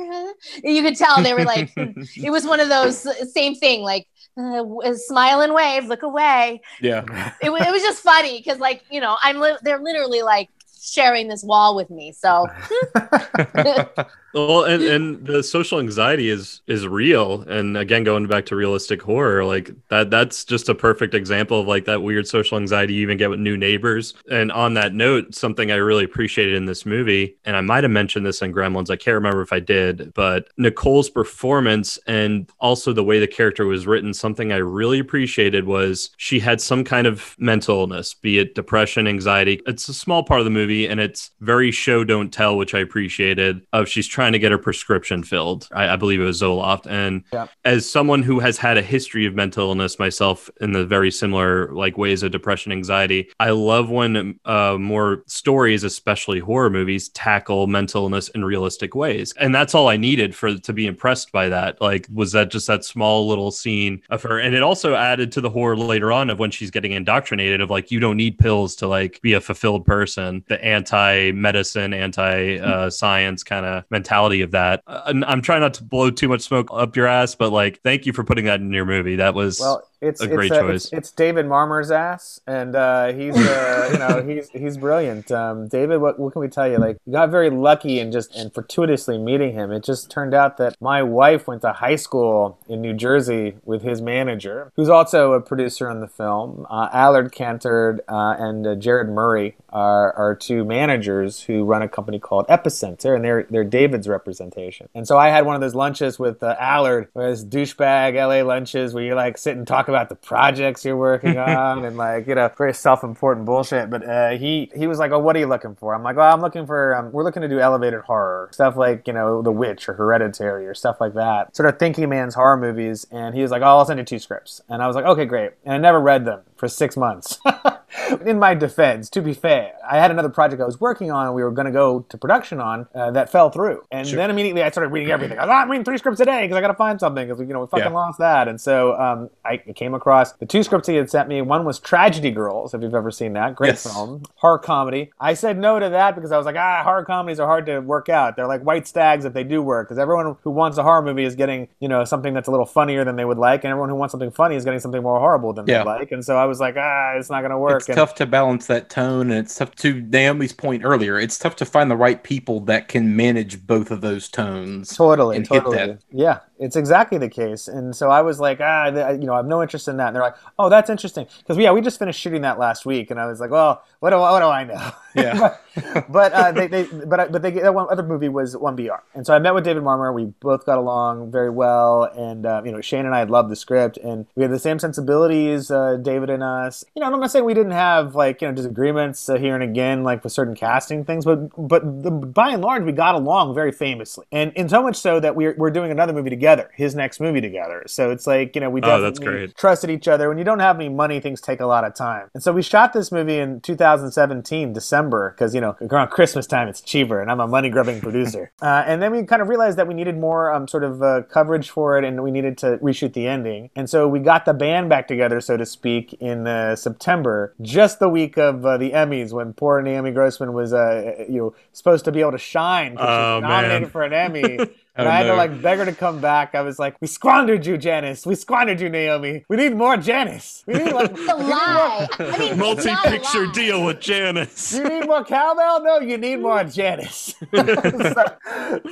You could tell they were like it was one of those same thing like uh, smile and wave, look away Yeah. it, it was just funny because like you know i'm li- they're literally like sharing this wall with me so Well, and, and the social anxiety is is real. And again, going back to realistic horror, like that that's just a perfect example of like that weird social anxiety you even get with new neighbors. And on that note, something I really appreciated in this movie, and I might have mentioned this in Gremlins, I can't remember if I did, but Nicole's performance and also the way the character was written, something I really appreciated was she had some kind of mental illness, be it depression, anxiety. It's a small part of the movie and it's very show don't tell, which I appreciated. Of she's trying to get her prescription filled. I, I believe it was Zoloft. And Yeah. as someone who has had a history of mental illness myself in the very similar like ways of depression, anxiety, I love when uh, more stories, especially horror movies, tackle mental illness in realistic ways. And that's all I needed for to be impressed by that. Like, was that just that small little scene of her? And it also added to the horror later on of when she's getting indoctrinated of like, you don't need pills to like be a fulfilled person. The anti-medicine, anti-science kind of mentality of that. Uh, I'm trying not to blow too much smoke up your ass, but like, thank you for putting that in your movie. That was Well, It's a great it's, uh, choice. It's, it's David Marmor's ass, and uh, he's uh, you know he's he's brilliant. Um, David, what, what can we tell you? Like, we got very lucky and just and fortuitously meeting him. It just turned out that my wife went to high school in New Jersey with his manager, who's also a producer on the film. Uh, Allard Cantor uh, and uh, Jared Murray are, are two managers who run a company called Epicenter, and they're they're David's representation. And so I had one of those lunches with uh, Allard, those douchebag LA lunches where you like sit and talk about the projects you're working on and like you know very self-important bullshit. But uh, he he was like, "Oh, what are you looking for?" I'm like, "Oh, I'm looking for um, we're looking to do elevated horror stuff like you know The Witch or Hereditary or stuff like that, sort of thinking man's horror movies." And he was like, "Oh, I'll send you two scripts," and I was like, "Okay, great." And I never read them for six months. In my defense, to be fair, I had another project I was working on and we were going to go to production on uh, that fell through. And then immediately I started reading everything. I was, "Oh, I'm reading three scripts a day because I got to find something because, you know, we fucking Yeah. lost that. And so um, I came across the two scripts he had sent me. One was Tragedy Girls, if you've ever seen that. Great Yes. film. Horror comedy. I said no to that because I was like, ah, horror comedies are hard to work out. They're like white stags if they do work because everyone who wants a horror movie is getting, you know, something that's a little funnier than they would like. And everyone who wants something funny is getting something more horrible than Yeah. they like. And so I was like, ah, it's not going to work. It's and, tough to balance that tone, and it's tough to Naomi's point earlier. It's tough to find the right people that can manage both of those tones. Totally, and hit totally. that. Yeah, it's exactly the case. And so I was like, ah, you know, I have no interest in that. And they're like, oh, that's interesting. Because, yeah, we just finished shooting that last week. And I was like, well, what do, what do I know? Yeah. but but, uh, they, they, but, but they, that one other movie was 1BR. And so I met with David Marmor. We both got along very well. And, uh, you know, Shane and I loved the script. And we had the same sensibilities, uh, David and us. You know, I'm not saying we didn't have, like, you know, disagreements uh, here and again, like, with certain casting things. But, but the, by and large, we got along very famously. And, and so much so that we're, we're doing another movie together, his next movie together. So it's like, you know, we Oh, definitely great. trusted each other. When you don't have any money, things take a lot of time. And so we shot this movie in 2017, December, because, you know, around Christmas time, it's cheaper, and I'm a money grubbing producer. Uh, and then we kind of realized that we needed more um, sort of uh, coverage for it, and we needed to reshoot the ending. And so we got the band back together, so to speak, in uh, September, just the week of uh, the Emmys, when poor Naomi Grossman was, uh, you know, supposed to be able to shine 'cause she Oh, was nominated man. for an Emmy. And Oh, I had to like beg her to come back. I was like, "We squandered you, Janice. We squandered you, Naomi. We need more Janice. We need like, It's a lie. I mean, it's not a Multi-picture deal with Janice. you need more cowbell? No, you need more Janice. so,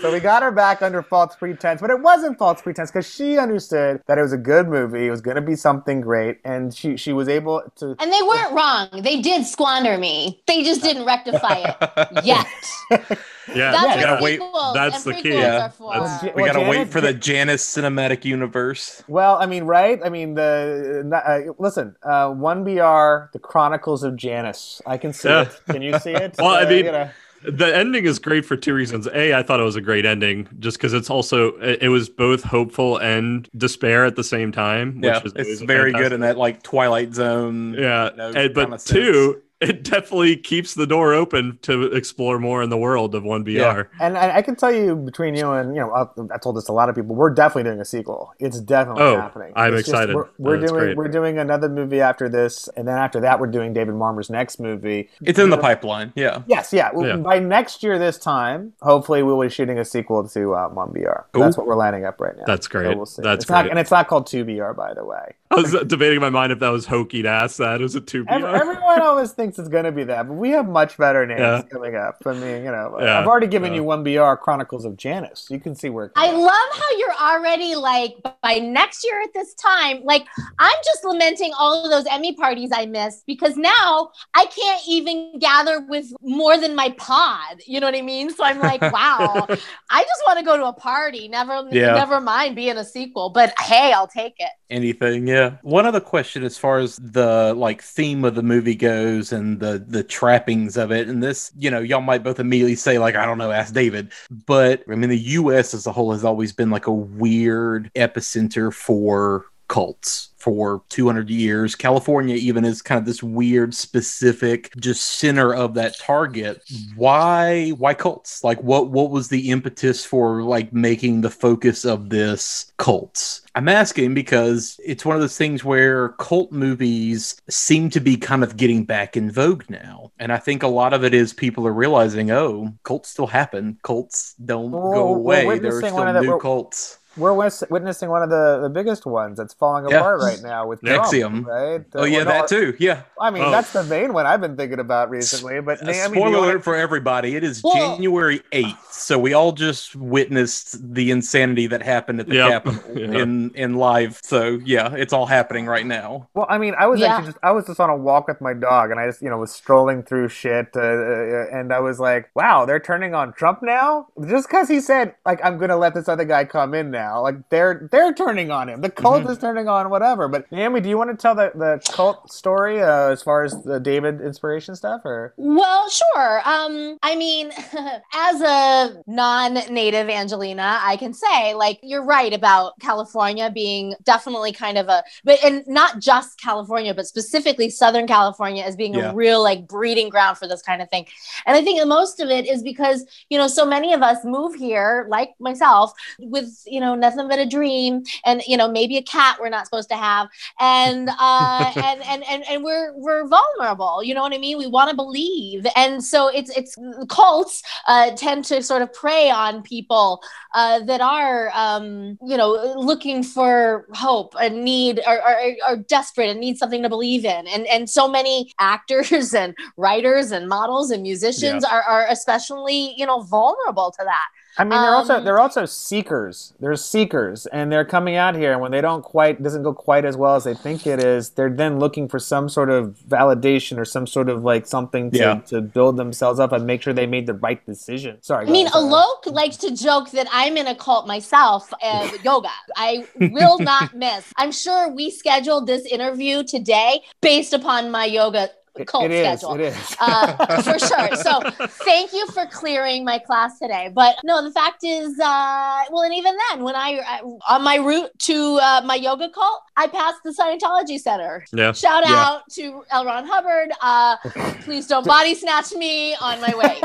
so we got her back under false pretense, but it wasn't false pretense because she understood that it was a good movie. It was going to be something great, and she she was able to. And they weren't wrong. They did squander me. They just didn't rectify it yet. Yeah, That's you what gotta wait. That's and the key. Yeah. are for. That's- Well, we gotta Janet- wait for the Janice cinematic universe. Well, I mean, right? I mean, the uh, listen, uh, one BR, the Chronicles of Janice. I can see Yeah. it. Can you see it? Well, I Uh, mean- you know. The ending is great for two reasons. A, I thought it was a great ending just because it's also it it was both hopeful and despair at the same time. Which Yeah, is it's always a very good in that like Twilight Zone. Yeah, you know, and, but two, it definitely keeps the door open to explore more in the world of one BR. Yeah. And I, I can tell you, between you and you know, I, I told this to a lot of people. We're definitely doing a sequel. It's definitely Oh, happening. I'm It's just- excited. we're we're That's doing great. we're doing another movie after this, and then after that, we're doing David Marmor's next movie. It's in the pipeline. Yeah. Yes, yeah. Well, Yeah. By next year, this time, hopefully, we'll be shooting a sequel to uh, One BR. That's what we're lining up right now. That's great. we'll see. That's it's Not, great. and it's not called Two BR, by the way. I was debating in my mind if that was hokey to ask that. Is it two BR? Every, everyone always thinks it's going to be that, but we have much better names Yeah. coming up. I mean, you know, Yeah. I've already given Yeah. you One BR Chronicles of Janice. You can see where. It I goes. love how you're already like by next year at this time. Like I'm just lamenting all of those Emmy parties I missed because now I can't even gather with more than my pod. You know what I mean? So I'm like, wow, I just want to go to a party. Never, Yeah. never mind being a sequel. But hey, I'll take it. Anything, yeah. One other question as far as the like theme of the movie goes and the the trappings of it, and this, you know, y'all might both immediately say like, I don't know, ask David, but I mean, the U.S. as a whole has always been like a weird epicenter for cults for 200 years. California even is kind of this weird specific just center of that target. Why why cults? Like what what was the impetus for like making the focus of this cults? I'm asking because it's one of those things where cult movies seem to be kind of getting back in vogue now. And I think a lot of it is people are realizing, oh, cults still happen. Cults don't Well, go away. There are still one of the- new cults. We're witnessing one of the, the biggest ones that's falling Yeah. apart right now with Trump, NXIVM. right? Oh yeah, Well, no, that too. Yeah. I mean, Oh. that's the main one I've been thinking about recently. But A Naomi, spoiler you wanna- alert for everybody. It is Well- January 8th. So we all just witnessed the insanity that happened at the Yep. Capitol Yeah. in in live. So yeah, it's all happening right now. Well, I mean, I was Yeah. actually just I was just on a walk with my dog, and I just you know was strolling through shit, uh, uh, and I was like, wow, they're turning on Trump now, just because he said like I'm gonna let this other guy come in now. Like they're they're turning on him. The cult is turning on whatever. But Naomi, do you want to tell the the cult story uh, as far as the David inspiration stuff, or Well, sure. Um, I mean, as a non-native Angeleno, I can say like you're right about California being definitely kind of a but and not just California, but specifically Southern California as being Yeah. a real like breeding ground for this kind of thing. And I think that most of it is because, you know, so many of us move here, like myself, with, you know, nothing but a dream and, you know, maybe a cat we're not supposed to have. And uh and and and, and we're we're vulnerable, you know what I mean? We want to believe. And so it's it's cults uh tend to sort of prey on people uh that are um you know looking for hope and need are, are, are desperate and need something to believe in and and so many actors and writers and models and musicians are, are especially you know vulnerable to that I mean, they're also Um, they're also seekers. They're seekers, and they're coming out here, and when they don't quite doesn't go quite as well as they think it is, they're then looking for some sort of validation or some sort of like something to, Yeah. to build themselves up and make sure they made the right decision. Sorry, I mean, ahead, sorry. Alok likes to joke that I'm in a cult myself, uh, yoga. I will not miss. I'm sure we scheduled this interview today based upon my yoga It- cult it is, schedule. It is. uh, for sure. So thank you for clearing my class today. But no, the fact is, uh, well, and even then, when I uh, on my route to uh, my yoga cult, I passed the Scientology Center. Yeah. Shout Yeah. out to L. Ron Hubbard. Uh, please don't body snatch me on my way.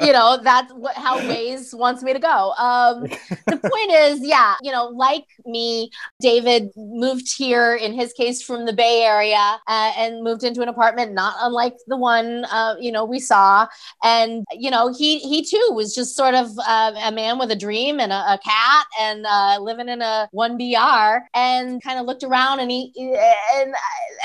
you know that's what how Waze wants me to go. Um, the point is, yeah, you know, like me, David moved here in his case from the Bay Area uh, and moved into an apartment not unlike the one uh, you know we saw, and you know he he too was just sort of uh, a man with a dream and a, a cat and uh, living in a one BR and kind of looked around and he and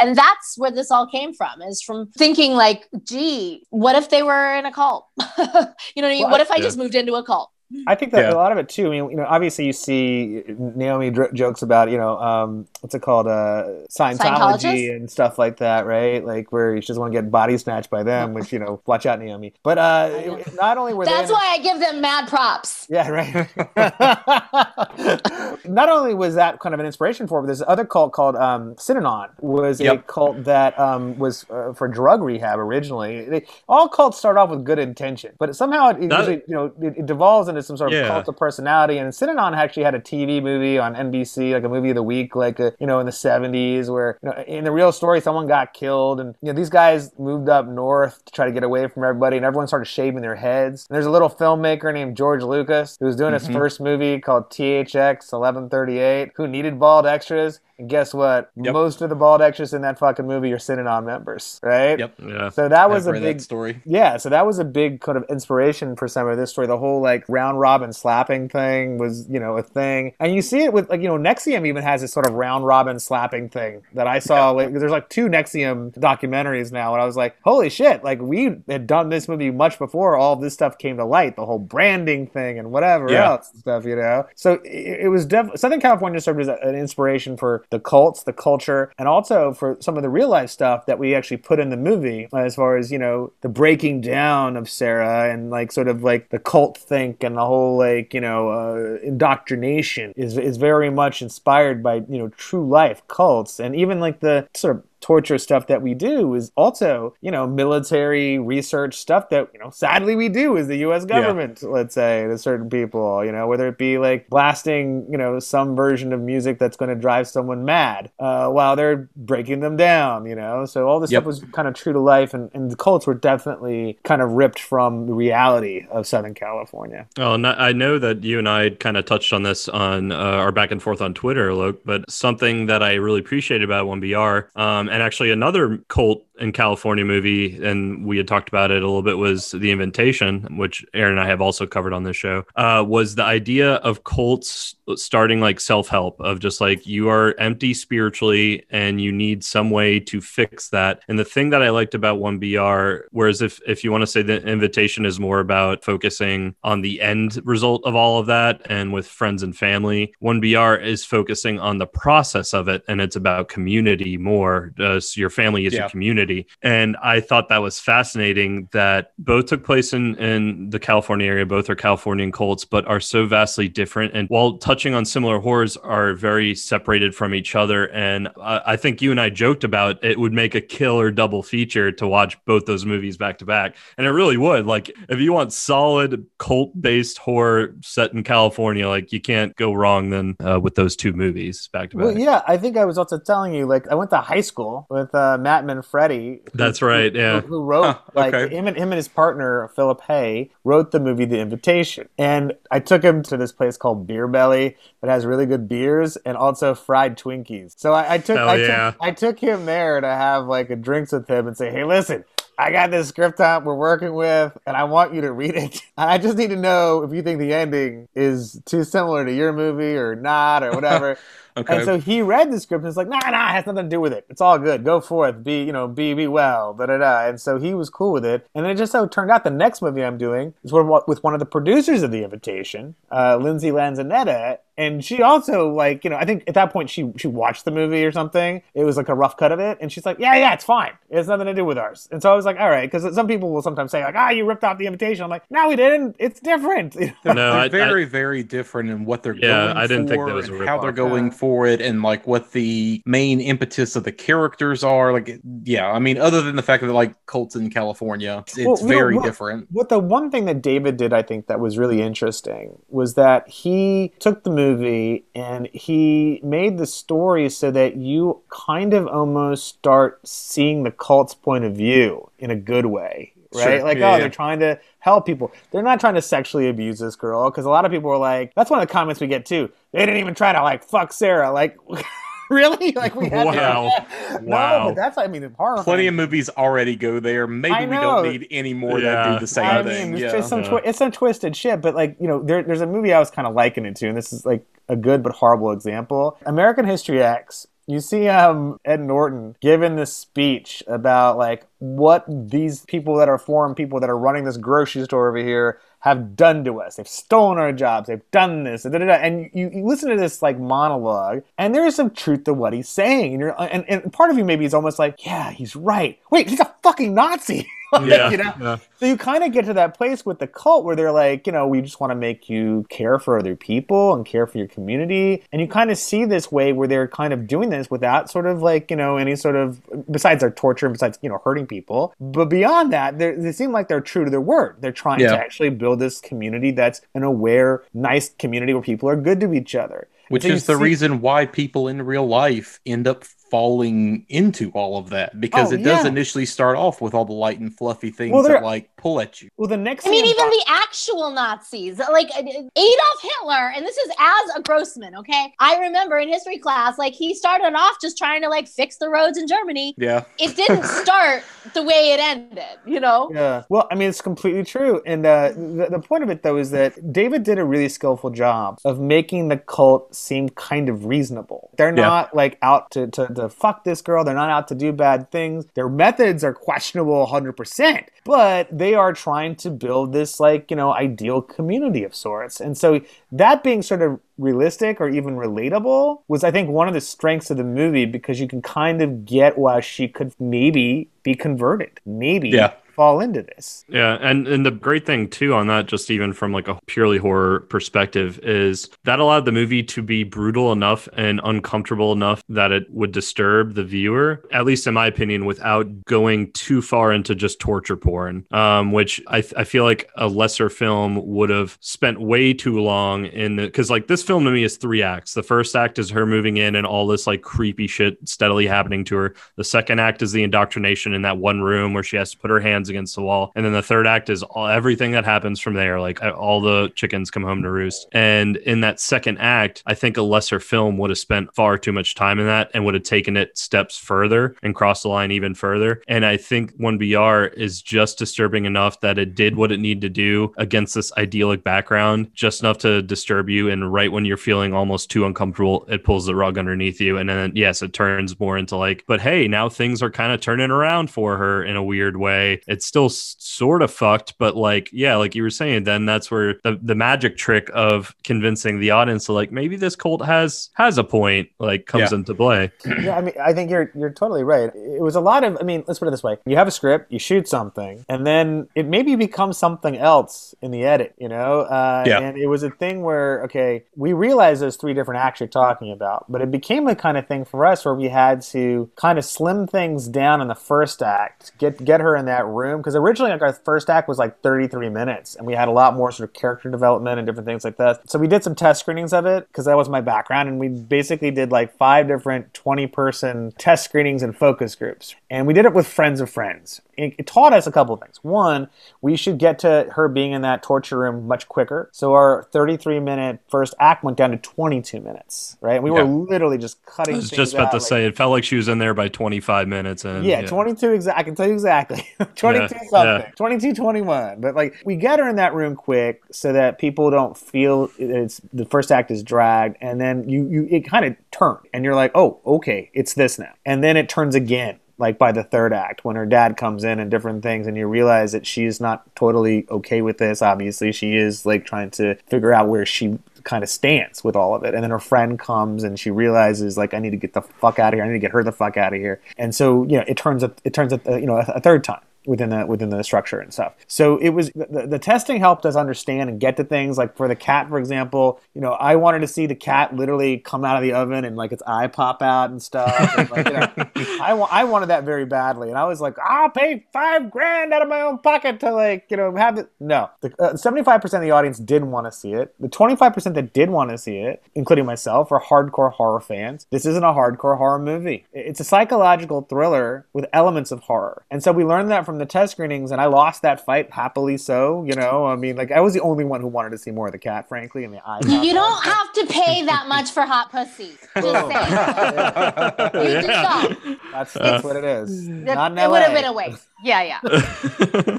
and that's where this all came from is from thinking like, gee, what if they were in a cult? you know what I mean? What if I yeah. just moved into a cult? I think that Yeah. a lot of it too. I mean, you know, obviously you see Naomi dr- jokes about, you know, um, what's it called, uh, Scientology and stuff like that, right? Like where you just want to get body snatched by them, which you know, watch out, Naomi. But uh, not only were That's they, in- why I give them mad props. yeah, right. Not only was that kind of an inspiration for, it, but this other cult called um, Synanon was a cult that um, was uh, for drug rehab originally. They, all cults start off with good intention, but somehow it, it That- usually, you know it, it devolves into some sort of Yeah. cult of personality. And Synanon actually had a TV movie on NBC, like a movie of the week, like uh you know in the '70s, where you know, in the real story someone got killed, and you know these guys moved up north to try to get away from everybody, and everyone started shaving their heads. And there's a little filmmaker named George Lucas who was doing his Mhm. first movie called THX 1138, who needed bald extras. And guess what? Yep. Most of the bald extras in that fucking movie are Synanon members, right? Yep. Yeah. So that was I've a big story. yeah, so that was a big kind of inspiration for some of this story. The whole like round robin slapping thing was, you know, a thing. And you see it with like, you know, NXIVM even has this sort of round robin slapping thing that I saw. Like, there's like two NXIVM documentaries now, and I was like, holy shit, like we had done this movie much before all this stuff came to light, the whole branding thing and whatever Yeah. else stuff, you know? So it, it was definitely Southern California served as an inspiration for the cults, the culture, and also for some of the real life stuff that we actually put in the movie as far as, you know, the breaking down of Sarah and like sort of like the cult think and the whole like, you know, uh, indoctrination is, is very much inspired by, you know, true life cults and even like the sort of torture stuff that we do is also, you know, military research stuff that, you know, sadly we do as the US government, let's say, to certain people, you know, whether it be like blasting, you know, some version of music that's going to drive someone mad uh, while they're breaking them down, you know. So all this Yep. stuff was kind of true to life, and, and the cults were definitely kind of ripped from the reality of Southern California. Oh, and I I know that you and I kind of touched on this on uh, our back and forth on Twitter, Luke, but something that I really appreciated about 1BR, um, and actually, another cult in California movie, and we had talked about it a little bit, was The Invitation, which Aaron and I have also covered on this show. Uh, was the idea of cults starting like self help, of just like you are empty spiritually and you need some way to fix that. And the thing that I liked about 1BR, whereas if, if you want to say the invitation is more about focusing on the end result of all of that and with friends and family, 1BR is focusing on the process of it and it's about community more. Uh, so your family is Yeah. your community. And I thought that was fascinating that both took place in, in the California area, both are Californian cults, but are so vastly different. And while touching on similar horrors, are very separated from each other. And I, I think you and I joked about it would make a killer double feature to watch both those movies back to back. And it really would. Like, if you want solid cult based horror set in California, like, you can't go wrong then uh, with those two movies back to back. Well, yeah, I think I was also telling you, like, I went to high school with uh, Matt Manfredi. Who- That's right, who- yeah. Who, wrote, Huh, like, okay. him and, him and his partner, Philip Hay, wrote the movie The Invitation. And I took him to this place called Beer Belly that has really good beers and also fried Twinkies. So I, I took, Hell I, yeah. took, I took him there to have, like, a drinks with him and say, hey, listen, I got this script out we're working with, and I want you to read it. And I just need to know if you think the ending is too similar to your movie or not, or whatever. Okay. And so he read the script and it's like, nah, nah, it has nothing to do with it. It's all good. Go forth. Be, you know, be, be well. Da da da. And so he was cool with it. And then it just so turned out the next movie I'm doing is with, with one of the producers of The Invitation, uh, Lindsay Lanzanetta. And she also like, you know, I think at that point she she watched the movie or something. It was like a rough cut of it, and she's like, yeah, yeah, it's fine. It has nothing to do with ours. And so I was like, all right, because some people will sometimes say like, ah, you ripped off the invitation. I'm like, no, we didn't. It's different. They're, No, they're I- I- very, very different in what they're Yeah, going I didn't for think that was a and how they're rip-off. going Yeah. For it and like what the main impetus of the characters are. Like, yeah, I mean, other than the fact that like cults in California, it's, Well, you know very what- different. What the one thing that David did, I think, that was really interesting was that he took the movie and he made the story so that you kind of almost start seeing the cult's point of view in a good way. Right? Sure. Like, Yeah, oh, yeah. they're trying to help people. They're not trying to sexually abuse this girl because a lot of people are like, that's one of the comments we get too. They didn't even try to like fuck Sarah. Like, really? Like, we had Wow. To... Wow. No, but that's, I mean, it's horrifying. Plenty of movies already go there. Maybe we don't need any more that do the same I thing. mean, it's yeah. just some Yeah. twi- it's some twisted shit. But like you know, there, there's a movie I was kind of liking it to, and this is like a good but horrible example. American History X. You see um, Ed Norton giving this speech about like what these people that are foreign people that are running this grocery store over here have done to us. They've stolen our jobs. They've done this. da, da, da. And you, you listen to this like monologue, and there is some truth to what he's saying. And, and, and part of you maybe is almost like, yeah, he's right. Wait, he's a fucking Nazi. Like, Yeah, you know? yeah. So you kind of get to that place with the cult where they're like, you know, we just want to make you care for other people and care for your community. And you kind of see this way where they're kind of doing this without sort of like, you know, any sort of, besides their torture and besides, you know, hurting people. But beyond that, they're- seem like they're true to their word. They're trying Yeah. to actually build this community that's an aware, nice community where people are good to each other. Which So is the see- reason why people in real life end up falling into all of that because Oh, it does yeah. initially start off with all the light and fluffy things Well, that like pull at you. Well, the next I mean, even about- the actual Nazis, like Adolf Hitler, and this is as a Grossman, okay? I remember in history class, like he started off just trying to like fix the roads in Germany. Yeah. It didn't start the way it ended, you know? Yeah. Well, I mean, it's completely true. And uh, the, the point of it, though, is that David did a really skillful job of making the cult seem kind of reasonable. They're Yeah. not like out to, to, to fuck this girl. They're not out to do bad things. Their methods are questionable 100%, but they are trying to build this, like, you know, ideal community of sorts. And so that being sort of realistic or even relatable was, I think, one of the strengths of the movie because you can kind of get why she could maybe be converted. Maybe Yeah. Fall into this. Yeah, and and the great thing too on that, just even from like a purely horror perspective, is that allowed the movie to be brutal enough and uncomfortable enough that it would disturb the viewer, at least in my opinion, without going too far into just torture porn. Um, which I I feel like a lesser film would have spent way too long in the because like this film to me is three acts. The first act is her moving in and all this like creepy shit steadily happening to her. The second act is the indoctrination in that one room where she has to put her hands against the wall. And then the third act is all, everything that happens from there. Like uh, all the chickens come home to roost. And in that second act, I think a lesser film would have spent far too much time in that and would have taken it steps further and crossed the line even further. And I think 1BR is just disturbing enough that it did what it needed to do against this idyllic background, just enough to disturb you. And right when you're feeling almost too uncomfortable, it pulls the rug underneath you. And then, yes, it turns more into like, but hey, now things are kind of turning around for her in a weird way. It's still sort of fucked, but like, yeah, like you were saying, then that's where the, the magic trick of convincing the audience to like, maybe this cult has has a point, like comes Yeah. into play. yeah, I mean, I think you're you're totally right. It was a lot of. I mean, let's put it this way: you have a script, you shoot something, and then it maybe becomes something else in the edit. You know, uh, Yeah. And it was a thing where okay, we realized there's three different acts you're talking about, but it became a kind of thing for us where we had to kind of slim things down in the first act, get get her in that room because originally like our first act was like 33 minutes, and we had a lot more sort of character development and different things like that. So we did some test screenings of it because that was my background, and we basically did like five different 20 person test screenings and focus groups, and we did it with friends of friends. It, it taught us a couple of things. One, we should get to her being in that torture room much quicker. So our 33 minute first act went down to 22 minutes, right? We were literally just cutting. I was just about out, to like- say, it felt like she was in there by 25 minutes. And yeah, 22 exactly. I can tell you exactly. 22 Yeah, something. yeah. 22 21. But like we get her in that room quick so that people don't feel it's the first act is dragged and then you you it kind of turned and you're like, "Oh, okay, it's this now." And then it turns again. Like by the third act, when her dad comes in and different things, and you realize that she's not totally okay with this. Obviously, she is like trying to figure out where she kind of stands with all of it. And then her friend comes and she realizes like I need to get the fuck out of here. I need to get her the fuck out of here. And so you know it turns a, it turns a, uh, you know a, a third time within the within the structure and stuff. So it was the, the testing helped us understand and get to things like for the cat, for example. You know, I wanted to see the cat literally come out of the oven and like its eye pop out and stuff. And, like, you know, I wa- I wanted that very badly, and I was like, I'll pay five grand out of my own pocket to like you know have it. No, uh, seventy five percent of the audience didn't want to see it. The twenty five percent that did want to see it, including myself, are hardcore horror fans. This isn't a hardcore horror movie. It's a psychological thriller with elements of horror, and so we learned that from the test screenings. And I lost that fight happily. So you know, I mean, like I was the only one who wanted to see more of the cat, frankly, and the eye. You, pop you out. don't have to pay that much for hot pussy. Just saying. You just don't. That's, that's what it is. That- Not in it would have been a waste. Yeah, yeah.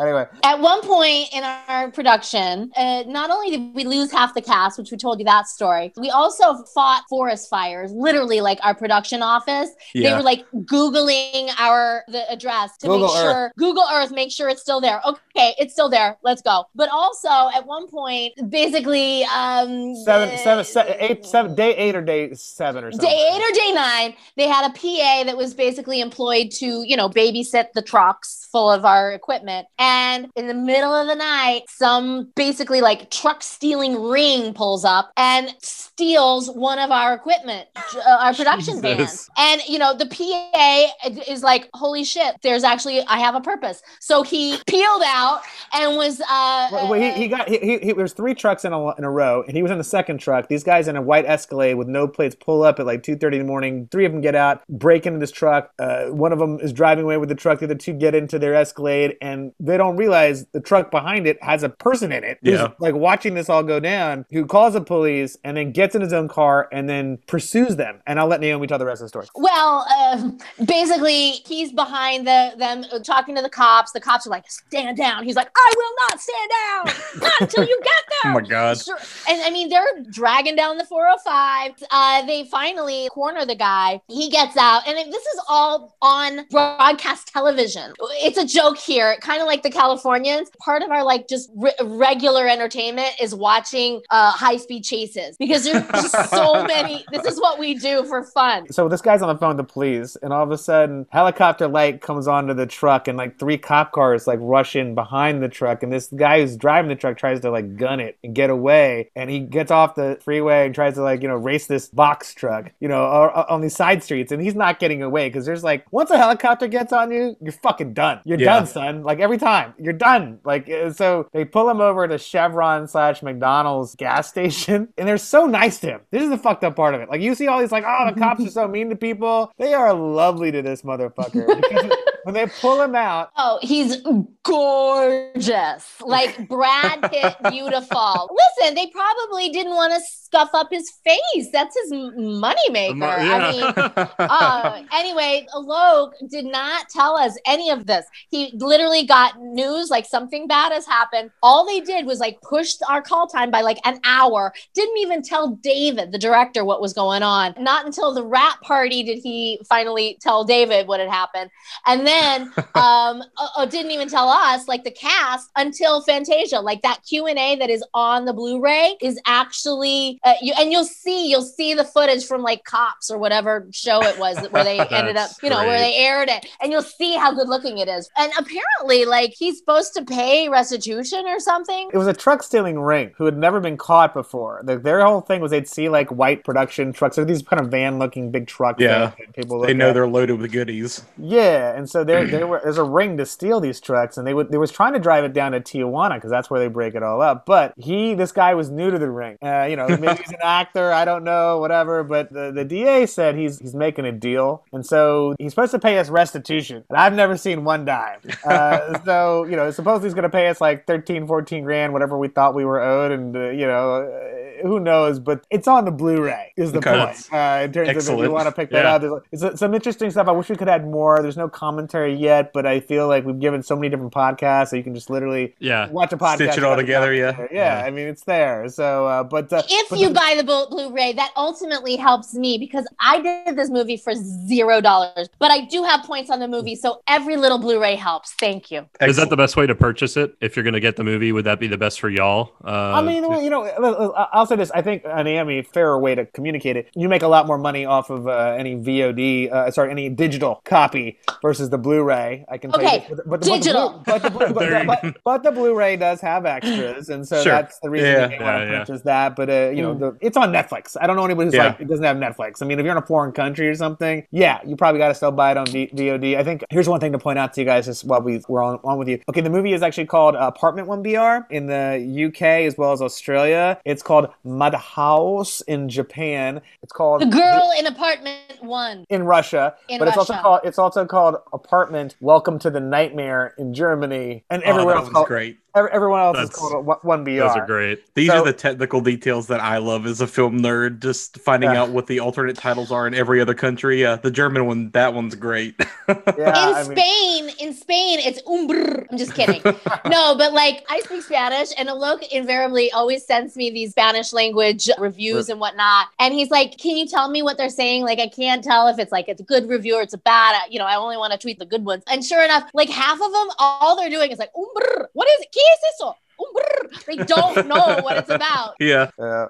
Anyway, At one point in our production, uh, not only did we lose half the cast, which we told you that story, we also fought forest fires. Literally, like our production office, they were like googling our the address to Google make sure Google Earth make sure it's still there. Okay, it's still there. Let's go. But also at one point, basically, um, seven, seven, se- eight, seven, day eight or day seven or something. Day eight or day nine, they had a PA that was basically employed to, you know, babysit the trucks full of our equipment. And in the middle of the night, some basically like truck stealing ring pulls up and steals one of our equipment, uh, our production. Jesus. And, you know, the PA is like, holy shit, there's actually, I have a purpose. So he peeled out and was, uh, Well, well, he, he got he, he, he there was three trucks in a, in a row and he was in the second truck. These guys in a white escalade with no plates pull up at like 2.30 in the morning. Three of them get out break into this truck. Uh, one of them is driving away with the truck. The other two get into their escalade and they don't realize the truck behind it has a person in it who's Yeah. like watching this all go down who calls the police and then gets in his own car and then pursues them. And i'll let naomi tell the rest of the story. Well, uh, basically, he's behind the them talking to the cops. The cops are like, "Stand down." He's like, "I will not stand down not until you get there. Oh my god. Sure. And I mean, they're dragging down the 405. Uh, they finally corner the guy. He gets out, and it- this is all on broadcast television. It's a joke here, kind of like the Californians. Part of our like just re- regular entertainment is watching uh, high speed chases because there's just so many. This is what we do for fun. so this guy's on the phone to the police and all of a sudden helicopter light comes onto the truck and like three cop cars like rush in behind the truck and this guy who's driving the truck tries to like gun it and get away and he gets off the freeway and tries to like you know race this box truck you know or, or on these side streets and he's not getting away because there's like once a helicopter gets on you you're fucking done. You're Yeah. done son. Like every time. You're done. Like uh, so they pull him over to chevron slash mcdonald's gas station and they're so nice to him. This is the fucked up part of it. Like you see all these like oh the cops are so mean to people. They are lovely to this motherfucker. because when they pull him out, Oh, he's gorgeous. Like Brad Pitt, beautiful. Listen, they probably didn't want to scuff up his face. That's his m- moneymaker. I mean, uh, anyway, Alok did not tell us any of this. He literally got news like something bad has happened. All they did was like push our call time by like an hour. Didn't even tell David, the director, what was going on. Not until the rap party did he finally tell David what had happened. And then um uh, uh, didn't even tell us like the cast until Fantasia. Like that Q&A that is on the Blu-ray is actually uh, you and you'll see you'll see the footage from like Cops or whatever show it was where they ended up, you know, where they aired it and you'll see how good looking it is. And apparently like he's supposed to pay restitution or something. it was a truck stealing ring who had never been caught before. The, their whole thing was they'd see like white production trucks. They're these kind of van looking big trucks. Yeah. that people They know at. they're loaded with goodies. Yeah, and so there, there were, there's a ring to steal these trucks, and they would they was trying to drive it down to Tijuana because that's where they break it all up. But he, this guy, was new to the ring. Uh, you know, maybe he's an actor, I don't know, whatever. But the, the DA said he's he's making a deal, and so he's supposed to pay us restitution, and I've never seen one dime. Uh, so you know, supposedly he's going to pay us like 13, 14 grand, whatever we thought we were owed, and uh, you know. Uh, who knows? But it's on the Blu-ray. Is the Okay. point? Uh, in terms of if Excellent. you want to pick that Yeah. up, there's it's some interesting stuff. I wish we could add more. There's no commentary yet, but I feel like we've given so many different podcasts, so you can just literally Yeah. watch a podcast. Stitch it all together, yeah. commentary. yeah. I mean, it's there. So, uh, but uh, If but you the- buy the Blu- Blu-ray, that ultimately helps me because I did this movie for zero dollars, but I do have points on the movie, so every little Blu-ray helps. Thank you. Is that the best way to purchase it? If you're going to get the movie, would that be the best for y'all? Uh, I mean, you know, I- I'll say this. I think an Naomi, fairer way to communicate it. You make a lot more money off of uh, any VOD, uh, sorry, any digital copy versus the Blu-ray. I can tell Okay, you, but, but the- digital. but the, Blu- but, the, There but, you but, but the Blu-ray does have extras, and so Sure. that's the reason Yeah. you may want to yeah. purchase that. But uh, you know, the, it's on Netflix. I don't know anybody who's Yeah. like it doesn't have Netflix. I mean, if you're in a foreign country or something, yeah, you probably got to still buy it on v- VOD. I think here's one thing to point out to you guys just while we we're on, on with you. Okay, the movie is actually called uh, Apartment One BR in the UK as well as Australia. It's called Madhouse in Japan. It's called The girl in apartment one. in Russia, In but it's also called it's also called Apartment Welcome to the Nightmare in Germany, and Oh, everywhere that else was great. Ev- everyone else is called One- One BR. those are great. These So- are the technical details that I love as a film nerd. Just finding Yeah. out what the alternate titles are in every other country. Uh, the German one, that one's great. Yeah, in I mean- Spain, in Spain, it's umbrr. I'm just kidding. no, but like I speak Spanish, and Alok invariably always sends me these Spanish language reviews and whatnot. And he's like, "Can you tell me what they're saying? Like, I can't tell if it's like it's a good review or it's a bad. You know, I only want to tweet the good ones." And sure enough, like half of them, all they're doing is like umbrr. What is it? ¿Qué es eso? Umbrr. They don't know what it's about. yeah. Yeah.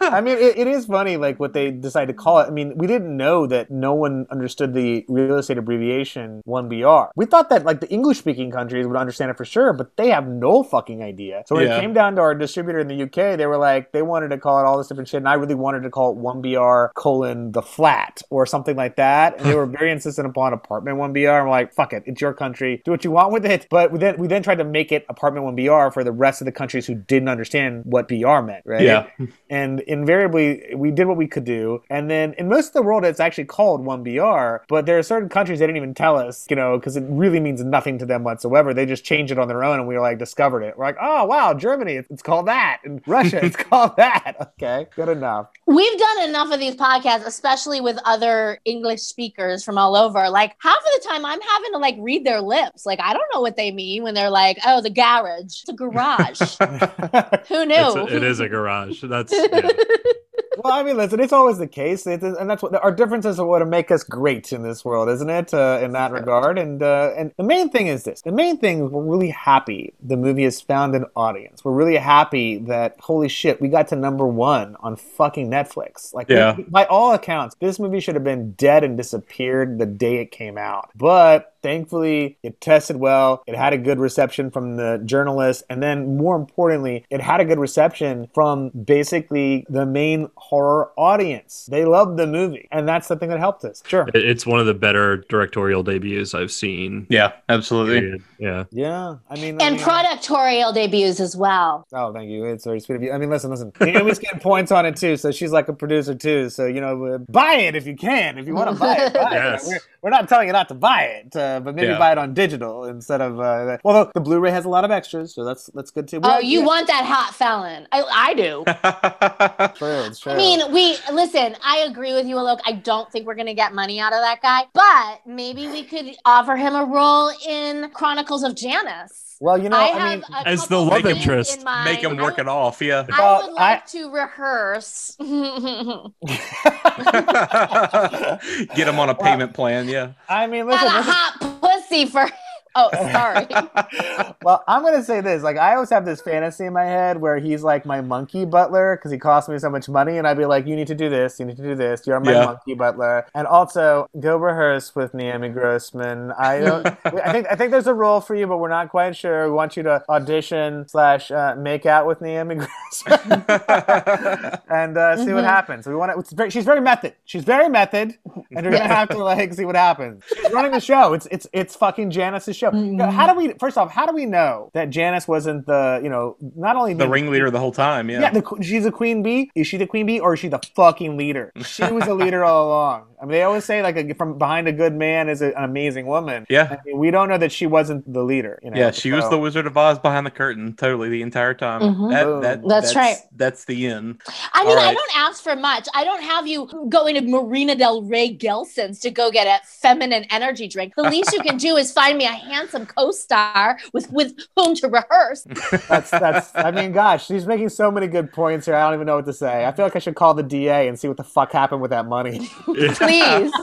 I mean, it, it is funny, like what they decide to call it. I mean, we didn't know that no one understood the real estate abbreviation 1BR. We thought that like the English speaking countries would understand it for sure, but they have no fucking idea. So when Yeah. it came down to our distributor in the UK, they were like, they wanted to call it all this different shit, and I really wanted to call it 1BR colon the flat or something like that. And they were very insistent upon apartment 1BR. And we're like, fuck it, it's your country, do what you want with it. But we then we then tried to make it apartment 1BR for the rest of the countries who didn't understand what BR meant, right? Yeah. and invariably we did what we could do and then in most of the world it's actually called 1br but there are certain countries they didn't even tell us you know because it really means nothing to them whatsoever they just changed it on their own and we were like discovered it we're like oh wow germany it's called that and russia it's called that okay good enough We've done enough of these podcasts, especially with other English speakers from all over. Like half of the time, I'm having to like read their lips. Like I don't know what they mean when they're like, "Oh, the garage, it's a garage." Who knew? It's a, it is a garage. That's yeah. well i mean listen it's always the case it, and that's what our differences are what make us great in this world isn't it uh, in that regard and uh, and the main thing is this the main thing is we're really happy the movie has found an audience we're really happy that holy shit we got to number one on fucking netflix like Yeah. by all accounts this movie should have been dead and disappeared the day it came out but thankfully it tested well it had a good reception from the journalists and then more importantly it had a good reception from basically the main horror audience they loved the movie and that's the thing that helped us sure it's one of the better directorial debuts I've seen. Yeah, absolutely. Yeah. yeah i mean I and mean, productorial debuts as well. Oh, thank you. It's very sweet of you. I mean, listen, listen. Naomi's getting points on it too, so she's like a producer too. So you know, uh, buy it if you can. If you want to buy it, buy Yes. it. We're, we're not telling you not to buy it. Uh, uh, but maybe Yeah. buy it on digital instead of. Uh, well, the, the Blu-ray has a lot of extras, so that's that's good too. But Oh, you yeah, want that hot felon? I, I do. true, it's true. I mean, we listen. I agree with you, Alok. I don't think we're gonna get money out of that guy, but maybe we could offer him a role in Chronicles of Janice. Well, you know, I I, have mean, a As the couple love interest. in mind. Make him work I, it off. Yeah. I would like I- to rehearse. Get him on a payment plan. Yeah. I mean, Got listen, a hot pussy for. Oh, sorry. well, I'm gonna say this. Like, I always have this fantasy in my head where he's like my monkey butler because he costs me so much money, and I'd be like, "You need to do this. You need to do this. You're my Yeah. monkey butler." And also, go rehearse with Naomi Grossman. I don't. I think I think there's a role for you, but we're not quite sure. We want you to audition slash uh, make out with Naomi Grossman and uh, see what happens. We want to. It's very, she's very method. She's very method, and you're gonna have to like see what happens. She's running the show. It's it's it's fucking Janice's show. How do we? First off, how do we know that Janice wasn't the you know not only the being- ringleader the whole time. Yeah. Yeah, the, she's a queen bee. Is she the queen bee or is she the fucking leader? She was a leader all along. I mean, they always say like a, from behind a good man is a, an amazing woman. Yeah. I mean, we don't know that she wasn't the leader. You know? yeah, she was the Wizard of Oz behind the curtain, totally the entire time. Mhm. That, that, That's right. That's the end. I mean, All I don't ask for much. I don't have you going to Marina Del Rey Gelson's to go get a feminine energy drink. The least you can do is find me a handsome co-star with with whom to rehearse. That's that's. I mean, gosh, she's making so many good points here. I don't even know what to say. I feel like I should call the DA and see what the fuck happened with that money. Please.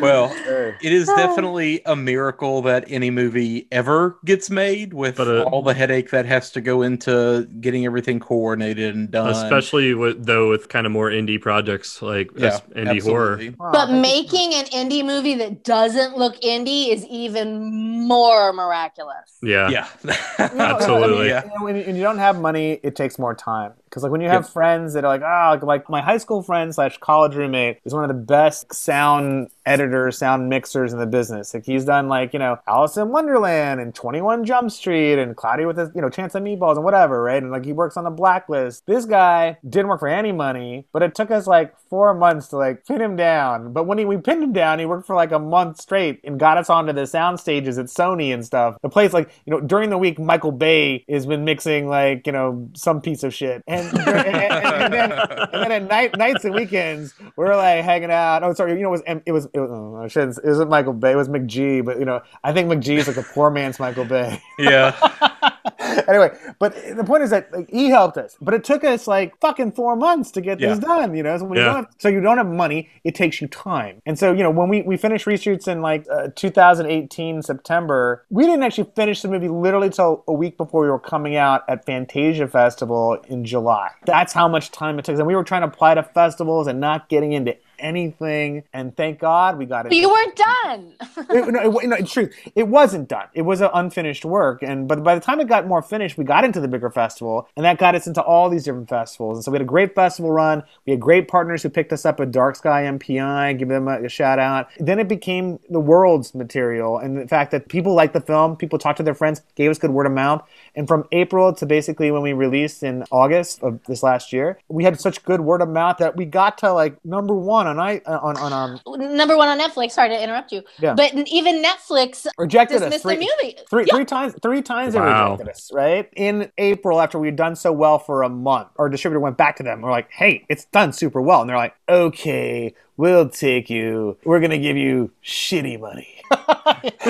Well, Sure. it is definitely a miracle that any movie ever gets made with But, uh, all the headache that has to go into getting everything coordinated and done. Especially with though with kind of more indie projects like yeah, as indie horror. Wow, But making an indie movie that doesn't look indie is even more miraculous. Yeah. Yeah. You Absolutely. I mean, Yeah. you know, when you don't have money, it takes more time. Because like when you have friends that are like, ah, like my high school friend slash college roommate is one of the best sound editors, sound mixers in the business. Like he's done like you know Alice in Wonderland and Twenty One Jump Street and Cloudy with the you know Chance of Meatballs and whatever, right? And like he works on the Blacklist. This guy didn't work for any money, but it took us like four months to like pin him down. But when he, we pinned him down, he worked for like a month straight and got us onto the sound stages at Sony and stuff. The place like you know during the week, Michael Bay has been mixing like you know some piece of shit, and and, and, and then and then at night nights and weekends we're like hanging out. Oh, sorry, you know it was it was it was oh, I shouldn't. It wasn't Michael Bay. It was McG, but you know I think McG is like a poor man's Michael Bay. yeah. anyway, but the point is that like, he helped us, but it took us like fucking four months to get this done. You know, so when you Yeah. don't have, so you don't have money, it takes you time. And so you know, when we we finished reshoots in like uh, 2018 September, we didn't actually finish the movie literally till a week before we were coming out at Fantasia Festival in July. That's how much time it took, and we were trying to apply to festivals and not getting into anything. And thank God we got it. But you weren't done. it, no, it, no, it's true. It wasn't done. It was an unfinished work, and but by the time it got more finished, we got into the bigger festival, and that got us into all these different festivals. And so we had a great festival run. We had great partners who picked us up at Dark Sky MPI. Give them a, a shout out. Then it became the world's material, and the fact that people liked the film, people talked to their friends, gave us good word of mouth. And from April to basically when we released in August of this last year, we had such good word of mouth that we got to like number one on I on on um Number one on Netflix. Sorry to interrupt you. Yeah. But even Netflix rejected us three, the movie. three, Yeah. three times three times they rejected us right in april after we'd done so well for a month our distributor went back to them we're like hey it's done super well and they're like okay we'll take you. We're gonna give you shitty money.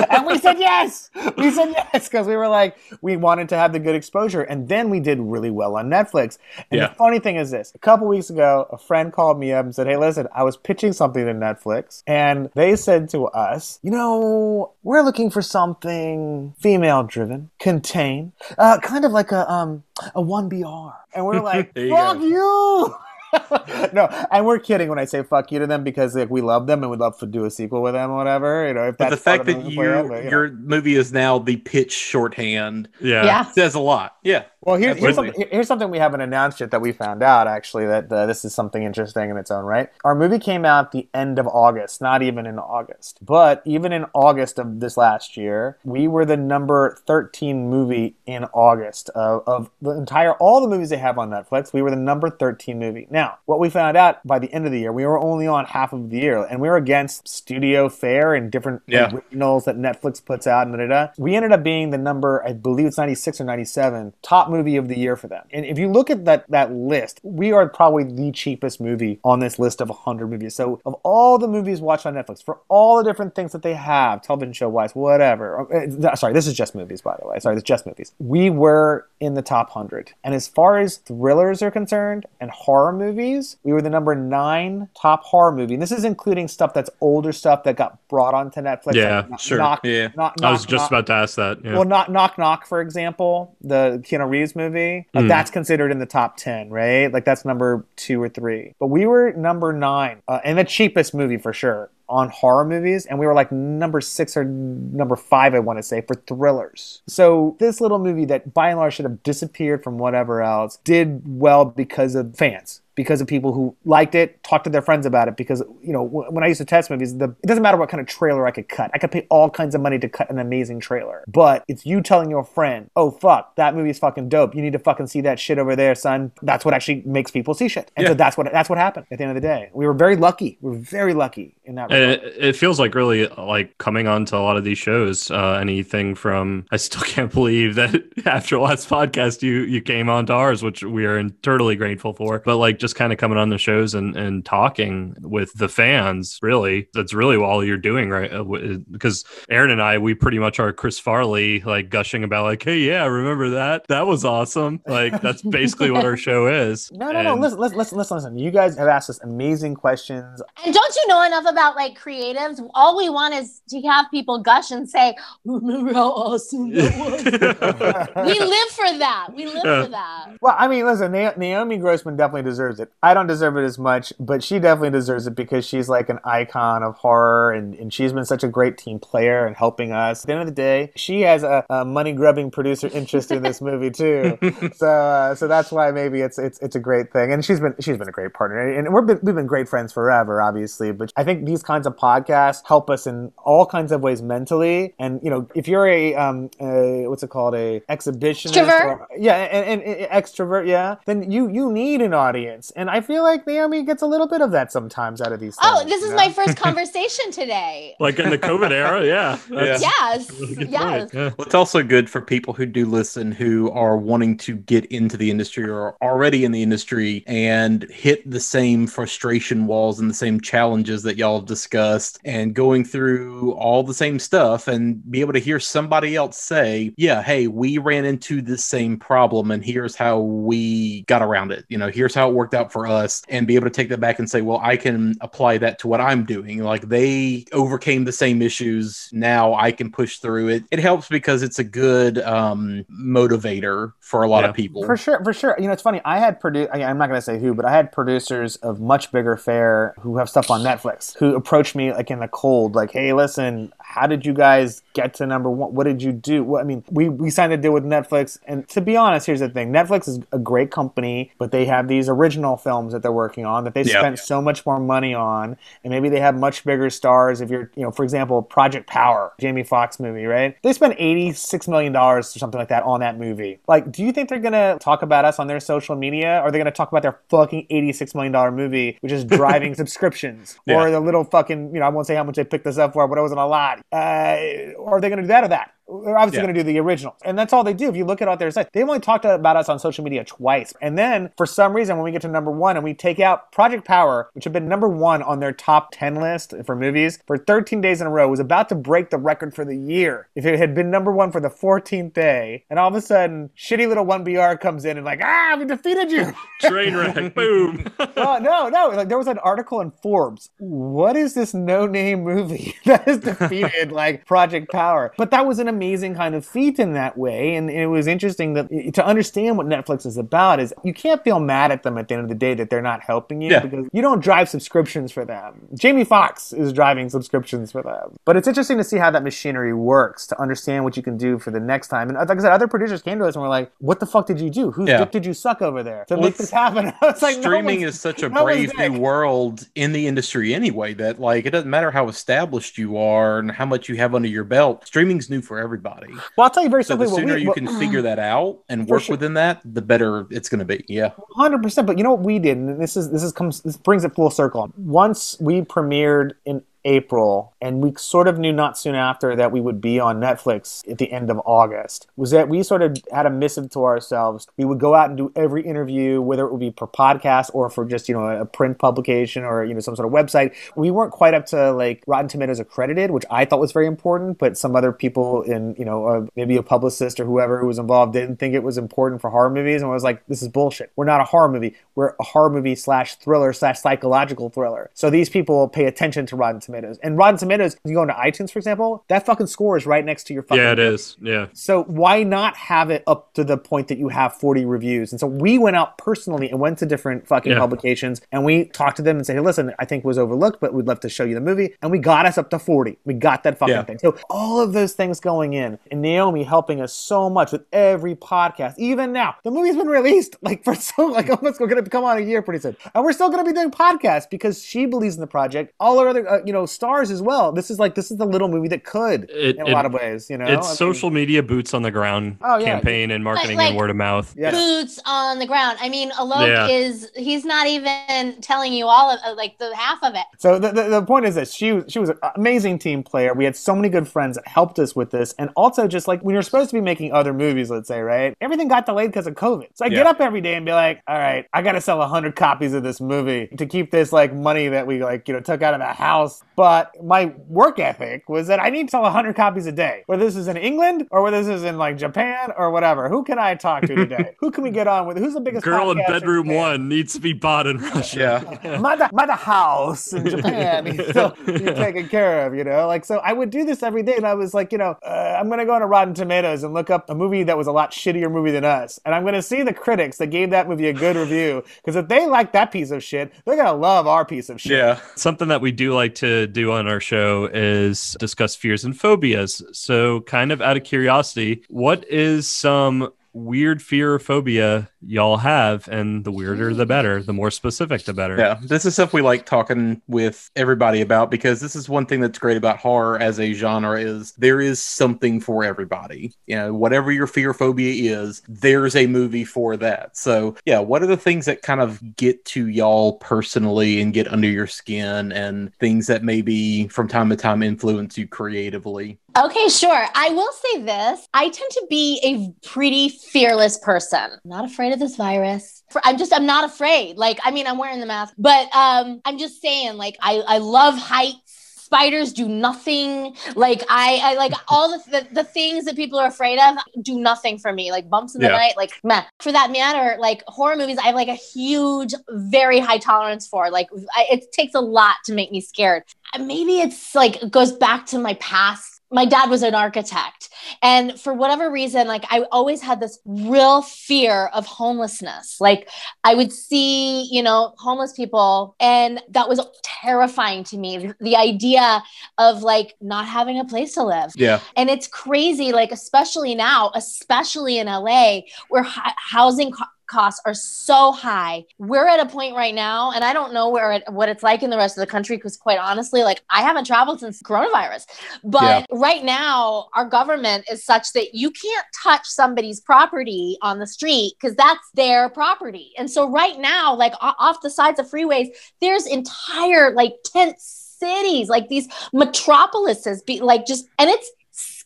And we said yes. We said yes because we were like we wanted to have the good exposure. And then we did really well on netflix. And Yeah. the funny thing is this. A couple weeks ago a friend called me up and said hey listen i was pitching something to netflix. And they said to us you know we're looking for something female driven contained uh, kind of like a um a 1br and we're like There you fuck go. you no, and we're kidding when I say fuck you to them because like we love them and we'd love to do a sequel with them or whatever. You know, if But the fact that you, plan, but, you know. your movie is now the pitch shorthand Yeah. Yeah. says a lot. Yeah. Well, here, here's, something, here's something we haven't announced yet that we found out actually that uh, this is something interesting in its own right. Our movie came out the end of August, not even in August. But even in August of this last year, we were the number 13 movie in August of, of the entire, all the movies they have on Netflix. We were the number 13 movie. Now, what we found out by the end of the year, we were only on half of the year and we were against studio fare and different Yeah. originals that Netflix puts out and da, da, da. We ended up being the number, I believe it's 96 or 97, top movie of the year for them. And if you look at that that list, we are probably the cheapest movie on this list of 100 movies. So of all the movies watched on Netflix, for all the different things that they have, television show wise, whatever. uh, Sorry, this is just movies, by the way. Sorry, this is just movies. We were in the top 100. And as far as thrillers are concerned and horror movies, we were the number nine top horror movie. And this is including stuff that's older stuff that got brought onto Netflix. Yeah, like sure. Knock, Yeah. Knock, I was just Knock- about to ask that. Yeah. well, not Knock Knock, for example, the Keanu Reeves movie. Like Mm. that's considered in the top ten, right? Like that's number two or three. But we were number nine, uh, and the cheapest movie for sure on horror movies, and we were like number six or number five, I want to say, for thrillers. So this little movie that by and large should have disappeared from whatever else did well because of fans because of people who liked it, talked to their friends about it. Because you know, when I used to test movies, the, it doesn't matter what kind of trailer I could cut. I could pay all kinds of money to cut an amazing trailer, but it's you telling your friend, "Oh fuck, that movie is fucking dope. You need to fucking see that shit over there, son." That's what actually makes people see shit, and so that's what that's what happened at the end of the day. We were very lucky. We were very lucky in that. It, it feels like really like coming on to a lot of these shows. Uh, anything from I still can't believe that after last podcast you you came on to ours, which we are eternally grateful for. But like just kind of coming on the shows and and talking with the fans, really, that's really all you're doing, right? Uh, Because Aaron and I, we pretty much are Chris Farley, like gushing about like, hey, yeah, remember that? That was awesome. Like that's basically what our show is. no, no, no. And- Listen, listen, listen, listen, listen. You guys have asked us amazing questions. And don't you know enough about like creatives? All we want is to have people gush and say, "Remember how awesome that was." we live for that. We live Yeah. for that. Well, I mean, listen, Na- Naomi Grossman definitely deserves it. I don't deserve it as much, but she definitely deserves it because she's like an icon of horror and, and she's been such a great team player and helping us. At the end of the day, she has a, a money grubbing producer interest in this movie too. so, uh, so that's why maybe it's it's it's a great thing. And she's been she's been a great partner, and we've been we've been great friends forever, obviously. But I think these kinds of podcasts help us in all kinds of ways mentally. And you know, if you're a um, uh, what's it called, a exhibitionist, Extrovert? or- yeah, and, and, and extrovert, yeah, then you you need an audience, and I feel like Naomi gets a little bit of that sometimes out of these. Oh, things, this you is know? my first conversation today. Like in the COVID era, yeah. That's- Yes, that's yes. Yeah. Well, it's also good for people who do listen who are wanting to get into the industry or are already in the industry and hit the same frustration walls and the same challenges that y'all have discussed and going through all the same stuff and be able to hear somebody else say, Yeah, hey, we ran into this same problem and here's how we got around it. You know, here's how it worked out for us and be able to take that back and say, Well, I can apply that to what I'm doing. Like they overcame the same issues. Now I can push through it. It helps because it's a good um, motivator for a lot Yeah. of people. For sure, for sure. You know, it's funny. I had produ- I- I'm not going to say who, but I had producers of much bigger fare who have stuff on Netflix who approached me like in the cold, like, "Hey, listen, how did you guys get to number one? What did you do?" Well, I mean, we we signed a deal with Netflix, and to be honest, here's the thing: Netflix is a great company, but they have these original films that they're working on that they Yeah. spent so much more money on, and maybe they have much bigger stars. If you're, you know, for example, Project Power, Jamie Foxx movie, right? They spent eighty six million dollars or something like that on that movie. Like, do you think they're gonna talk about us on their social media? Or are they gonna talk about their fucking eighty six million dollar movie, which is driving subscriptions, Yeah. or the little fucking, you know, I won't say how much they picked us up for, but it wasn't a lot. Uh, are they gonna do that or that? They're obviously Yeah. going to do the originals. And that's all they do. If you look at out their site, they've only talked about us on social media twice. And then for some reason, when we get to number one and we take out Project Power, which had been number one on their top 10 list for movies for 13 days in a row, was about to break the record for the year. If it had been number one for the 14th day, and all of a sudden, shitty little 1BR comes in and like, ah, we defeated you. Train wreck. Boom. oh, no, no. Like there was an article in Forbes. What is this no-name movie that has defeated like Project Power? But that was an amazing kind of feat in that way. And it was interesting that to understand what Netflix is about is you can't feel mad at them at the end of the day that they're not helping you Yeah. because you don't drive subscriptions for them. Jamie Foxx is driving subscriptions for them. But it's interesting to see how that machinery works to understand what you can do for the next time. And uh, like I said, other producers came to us and were like, "What the fuck did you do? Whose Yeah. dick did you suck over there to Well, make this happen?" I was like, streaming one's- is such a no brave new world in the industry anyway that like it doesn't matter how established you are and how much you have under your belt streaming's new for everybody Well, I'll tell you very so the simply. what sooner we, you what- can figure that out and work sure. within that the better it's going to be yeah Hundred percent. But you know what we did, and this is this is comes this brings it full circle. Once we premiered in April, and we sort of knew not soon after that we would be on Netflix at the end of August. Was that we sort of had a missive to ourselves. We would go out and do every interview, whether it would be per podcast or for just you know a print publication or you know some sort of website. We weren't quite up to like Rotten Tomatoes accredited, which I thought was very important, but some other people in you know uh, maybe a publicist or whoever who was involved didn't think it was important for horror movies, and I was like, this is bullshit. We're not a horror movie. We're a horror movie slash thriller slash psychological thriller. So these people pay attention to Rotten Tomatoes. And Rotten Tomatoes, you go into iTunes, for example, that fucking score is right next to your fucking Yeah, it is. Yeah. so why not have it up to the point that you have 40 reviews? And so we went out personally and went to different fucking Yeah. publications and we talked to them and said, hey, listen, I think it was overlooked, but we'd love to show you the movie. And we got us up to 40. We got that fucking Yeah. thing. So all of those things going in and Naomi helping us so much with every podcast. Even now, the movie's been released like for so like almost going to come on a year pretty soon. And we're still going to be doing podcasts because she believes in the project. All our other, uh, you know, stars as well. This is like, this is the little movie that could It- in a it- lot of ways, you know? It's I mean- social media boots on the ground Oh, yeah. campaign and marketing like- and word of mouth. Yeah. boots on the ground. I mean, Alok Yeah. is he's not even telling you all of uh, like the half of it. So the, the, the point is that she was she was an amazing team player. We had so many good friends that helped us with this, and also just like when you're supposed to be making other movies, let's say, right? Everything got delayed because of COVID. So I get up every day and be like, all right, I got to sell hundred copies of this movie to keep this like money that we like you know took out of the house. But my work ethic was that I need to sell hundred copies a day, whether this is in England or whether this is in like Japan or whatever. Who can I talk to today? Who can we get on with? Who's the biggest Girl in bedroom Japan? one needs to be bought in Russia. yeah mother, mother house in Japan needs to be taken care of, you know? Like, so I would do this every day, and I was like, you know, uh, I'm going to go on into Rotten Tomatoes and look up a movie that was a lot shittier movie than us. And I'm going to see the critics that gave that movie a good review, because if they like that piece of shit, they're going to love our piece of shit. yeah Something that we do like to do on our show is discuss fears and phobias. So, kind of out of curiosity, what is some weird fear or phobia y'all have? And the weirder, the better. The more specific, the better. Yeah, this is stuff we like talking with everybody about because this is one thing that's great about horror as a genre is there is something for everybody. You know, whatever your fear phobia is, there's a movie for that. So, yeah, what are the things that kind of get to y'all personally and get under your skin and things that maybe from time to time influence you creatively? Okay, sure. I will say this. I tend to be a pretty fearless person. I'm not afraid of this virus. For- I'm just I'm not afraid. Like I mean, I'm wearing the mask, but um I'm just saying like I I love heights. Spiders do nothing. Like I, I like all the, the the things that people are afraid of do nothing for me. Like bumps in the Yeah. night. Like meh. For that matter, like horror movies, I have like a huge, very high tolerance for. Like I, it takes a lot to make me scared. Maybe it's like it goes back to my past my dad was an architect. And for whatever reason like i always had this real fear of homelessness. Like i would see you know homeless people and that was terrifying to me. The, idea of like not having a place to live. Yeah, and it's crazy like especially now especially in la where housing costs are so high. We're at a point right now and i don't know where it, what it's like in the rest of the country because quite honestly like i haven't traveled since coronavirus. But right now our government is such that you can't touch somebody's property on the street because that's their property. And so right now like off the sides of freeways there's entire like tent cities like these metropolises be like just and it's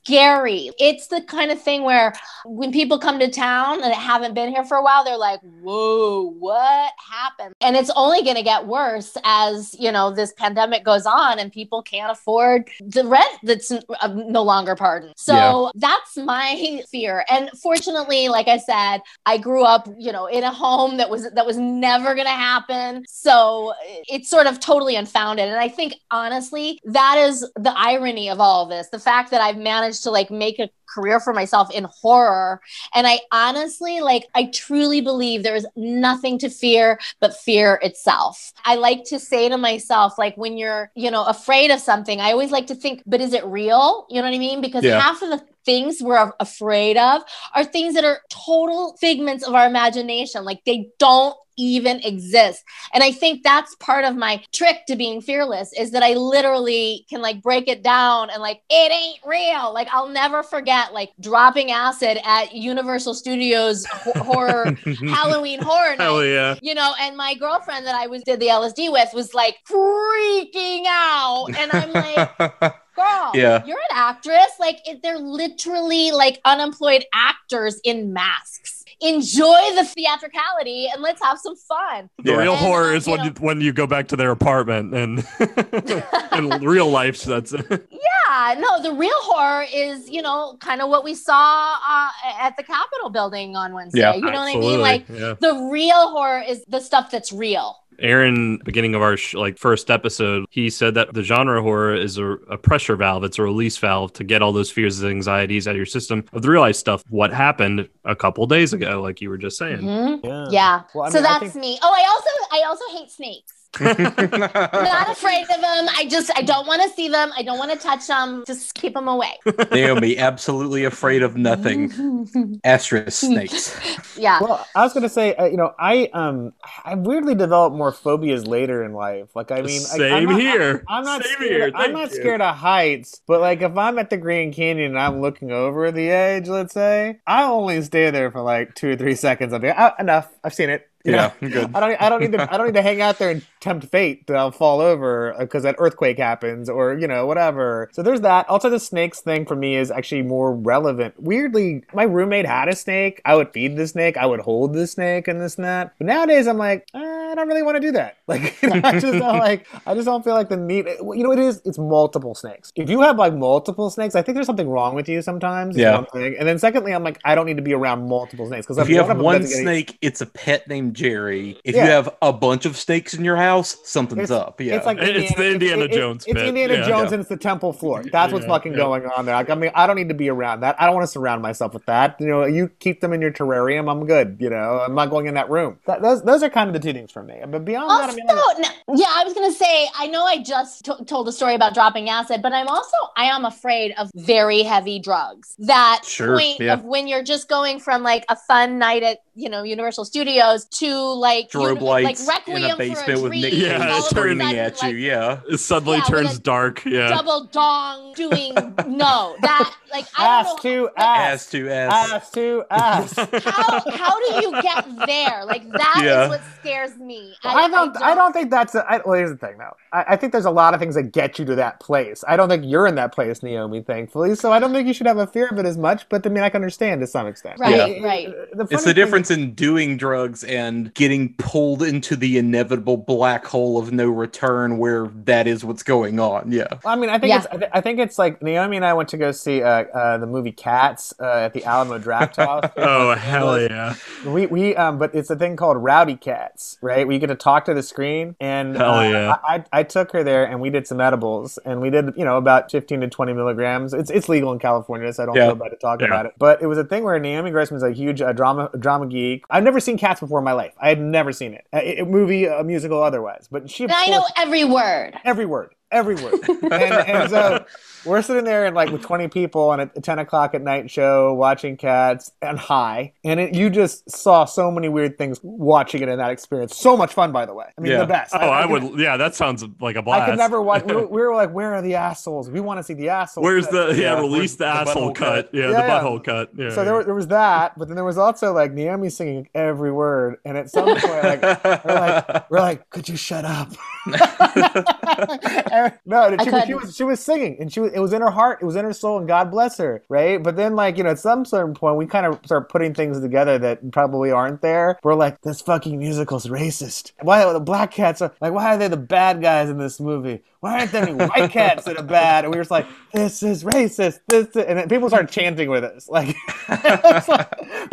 scary. It's the kind of thing where when people come to town and haven't been here for a while they're like whoa what happened? And it's only going to get worse as you know this pandemic goes on and people can't afford the rent that's uh, no longer pardoned. So Yeah. that's my fear. And fortunately like i said i grew up you know in a home that was that was never going to happen. So it's sort of totally unfounded. And i think honestly that is the irony of all of this. The fact that i've managed to like make a career for myself in horror. And I honestly, like, I truly believe there is nothing to fear but fear itself. I like to say to myself, like, when you're, you know, afraid of something, I always like to think, but is it real? You know what I mean? Because Yeah. half of the things we're afraid of are things that are total figments of our imagination. Like they don't even exist. And I think that's part of my trick to being fearless is that I literally can like break it down and like it ain't real. Like I'll never forget like dropping acid at Universal Studios ho- horror Halloween horror night Hell yeah. you know, and my girlfriend that I was did the LSD with was like freaking out, and I'm like, girl, Yeah. you're an actress. Like they're literally like unemployed actors in masks. Enjoy the theatricality and let's have some fun. The Yeah. real And, horror um, is you when know- you, when you go back to their apartment and in real life that's Yeah, no, the real horror is, you know, kind of what we saw uh, at the Capitol building on Wednesday. Yeah, you know what I Absolutely, mean? Like yeah. the real horror is the stuff that's real. Aaron, beginning of our sh- like first episode, he said that the genre horror is a, a pressure valve. It's a release valve to get all those fears and anxieties out of your system of the real life stuff. What happened a couple days ago, like you were just saying. Mhm. Yeah. Yeah. Well, I so mean, I that's think- me. Oh, I also I also hate snakes. Not afraid of them. I just I don't want to see them. I don't want to touch them. Just keep them away. They'll be absolutely afraid of nothing. Asterisk snakes. yeah. Well, I was gonna say, uh, you know, I um, I weirdly developed more phobias later in life. Like, I mean, like, I'm Same not- here. I'm not Same scared. here. I'm Thank not you. scared of heights, but like if I'm at the Grand Canyon and I'm looking over the edge, let's say, I only stay there for like two or three seconds. I'll be ah, enough. I've seen it. Yeah, know? good. I don't. I don't need to. I don't need to hang out there and tempt fate that I'll fall over because that earthquake happens or you know whatever. So there's that. Also, the snakes thing for me is actually more relevant. Weirdly, my roommate had a snake. I would feed the snake. I would hold the snake and this and that. But nowadays, I'm like, eh, I don't really want to do that. Like, you know, I just don't like. I just don't feel like the need. You know, what it is. It's multiple snakes. If you have like multiple snakes, I think there's something wrong with you sometimes. Yeah. And then secondly, I'm like, I don't need to be around multiple snakes because If you have one snake, it's a pet named Jerry. If Yeah. you have a bunch of snakes in your house, something's It's- up. Yeah. It's like It's the Indiana it- it- Jones It's. Indiana Yeah. Jones Yeah. and it's the temple floor. That's what's Yeah, fucking yeah. going on there. Like, I mean, I don't need to be around that. I don't want to surround myself with that. You know, you keep them in your terrarium. I'm good. You know, I'm not going in that room. That, those those are kind of the two things for me. But beyond oh, that, I mean, I'm- no, yeah, I was gonna say. I know I just to- told a story about dropping acid, but I'm also I am afraid of very heavy drugs. That Sure, point yeah. of when you're just going from like a fun night at you know Universal Studios to like Strobe uni- lights like in Requiem a basement for a with Dream, Nick Yeah, all Cage of a screaming sudden, at you. like, Yeah. It suddenly Yeah, turns dark. Yeah. double dong doing no that like I ass don't know to Ass ass, to ass. ass to ass. how how do you get there? Like that is Yeah. what scares me. I don't. I don't think that's. A, I, well, here's the thing, though. I, I think there's a lot of things that get you to that place. I don't think you're in that place, Naomi. Thankfully, so I don't think you should have a fear of it as much. But I mean, I can understand to some extent. Right, Yeah. right. The It's funny the thing- difference in doing drugs and getting pulled into the inevitable black hole of no return where that is what's going on. Yeah. Well, I mean, I think Yeah. it's. I, th- I think it's like Naomi and I went to go see uh, uh, the movie Cats uh, at the Alamo Draft House. Oh hell Angeles. yeah! We we um, but it's a thing called Rowdy Cats, right? Where you get to talk to the screen, and Hell uh, yeah. I, I I took her there, and we did some edibles, and we did you know about fifteen to twenty milligrams. It's it's legal in California, so I don't Yeah. feel bad to talk Yeah. about it. But it was a thing where Naomi Grossman's a huge uh, drama drama geek. I've never seen Cats before in my life. I had never seen it, a, a movie, a musical, otherwise. But she, of And I know every word. every word, every word. and, and so we're sitting there and like with 20 people on a 10 o'clock at night show watching cats and high. And it, you just saw so many weird things watching it in that experience. So much fun, by the way. I mean, Yeah. the best. Oh, I, could- would. Yeah, that sounds like a blast. I could never watch. We were, we were like, where are the assholes? We want to see the assholes. Where's the yeah? Yeah, release the, where's the asshole cut. cut? Yeah, Yeah, the yeah. butthole cut. Yeah. So there, was- there was that, but then there was also like Naomi singing every word, and at some point, like we're like, we're like, could you shut up? no, she, was- she was she was singing, and she was it was in her heart, it was in her soul, and God bless her, right? But then, like you know, at some certain point, we kind of start putting things together that probably aren't there. We're like, this fucking musical's racist. Why are the black cats are like? Why are they the bad guys in this movie? Why aren't there any white cats that are bad? And we were just like, this is racist. This, is-" and then people started chanting with us. Like, like,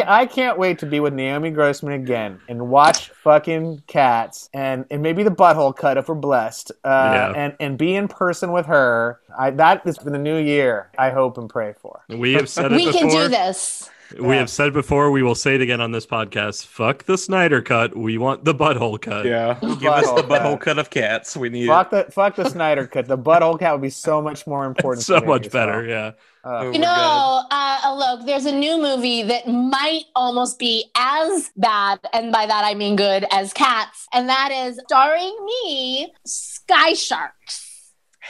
I can't wait to be with Naomi Grossman again and watch fucking cats and and maybe the butthole cut if we're blessed. Uh, Yeah. and and be in person with her. I that is movies for the new year. I hope and pray for. We have said it we before. can do this. We have said before. We will say it again on this podcast. Fuck the Snyder cut. We want the butthole cut. Yeah, give us the Butthole butthole cut. cut of cats. We need Fuck the fuck the Snyder cut. The butthole cat would be so much more important. so much so. better. Yeah. Uh, Oh, You know, uh, look, there's a new movie that might almost be as bad, and by that I mean good, as Cats, and that is starring me, Sky Sharks.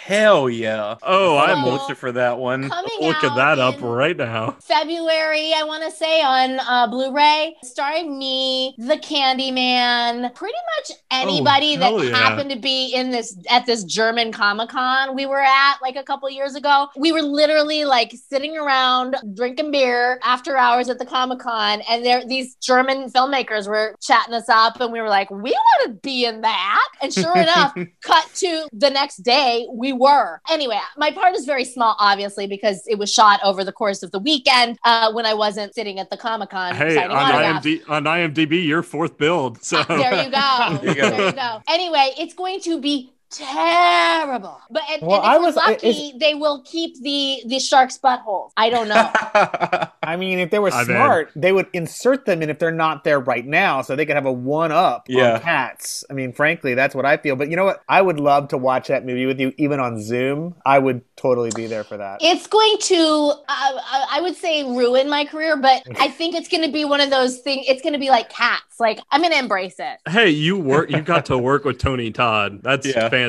Hell yeah! Oh, I'm Looking for that one. Looking out that up right now. February, I want to say on uh, Blu-ray, starring me, the Candyman, pretty much anybody that yeah. happened to be in this at this German Comic Con we were at like a couple years ago. We were literally like sitting around drinking beer after hours at the Comic Con, and there these German filmmakers were chatting us up, and we were like, we want to be in that. And sure enough, cut to the next day, we were. Anyway, my part is very small, obviously, because it was shot over the course of the weekend uh, when I wasn't sitting at the Comic Con Hey, on autographs. IMDb, on IMDb, your fourth build. So There you go. There you go. There you go. Anyway, it's going to be terrible. But and, Well, and if I we're was- lucky, they will keep the the shark's buttholes. I don't know. I mean, if they were I'm in. smart, they would insert them in if they're not there right now, so they could have a one up Yeah. on cats. I mean, frankly, that's what I feel. But you know what? I would love to watch that movie with you, even on Zoom. I would totally be there for that. It's going to, uh, I I would say, ruin my career, but I think it's going to be one of those things. It's going to be like cats. Like I'm going to embrace it. hey, you work. You got to work with Tony Todd. That's Yeah. fantastic.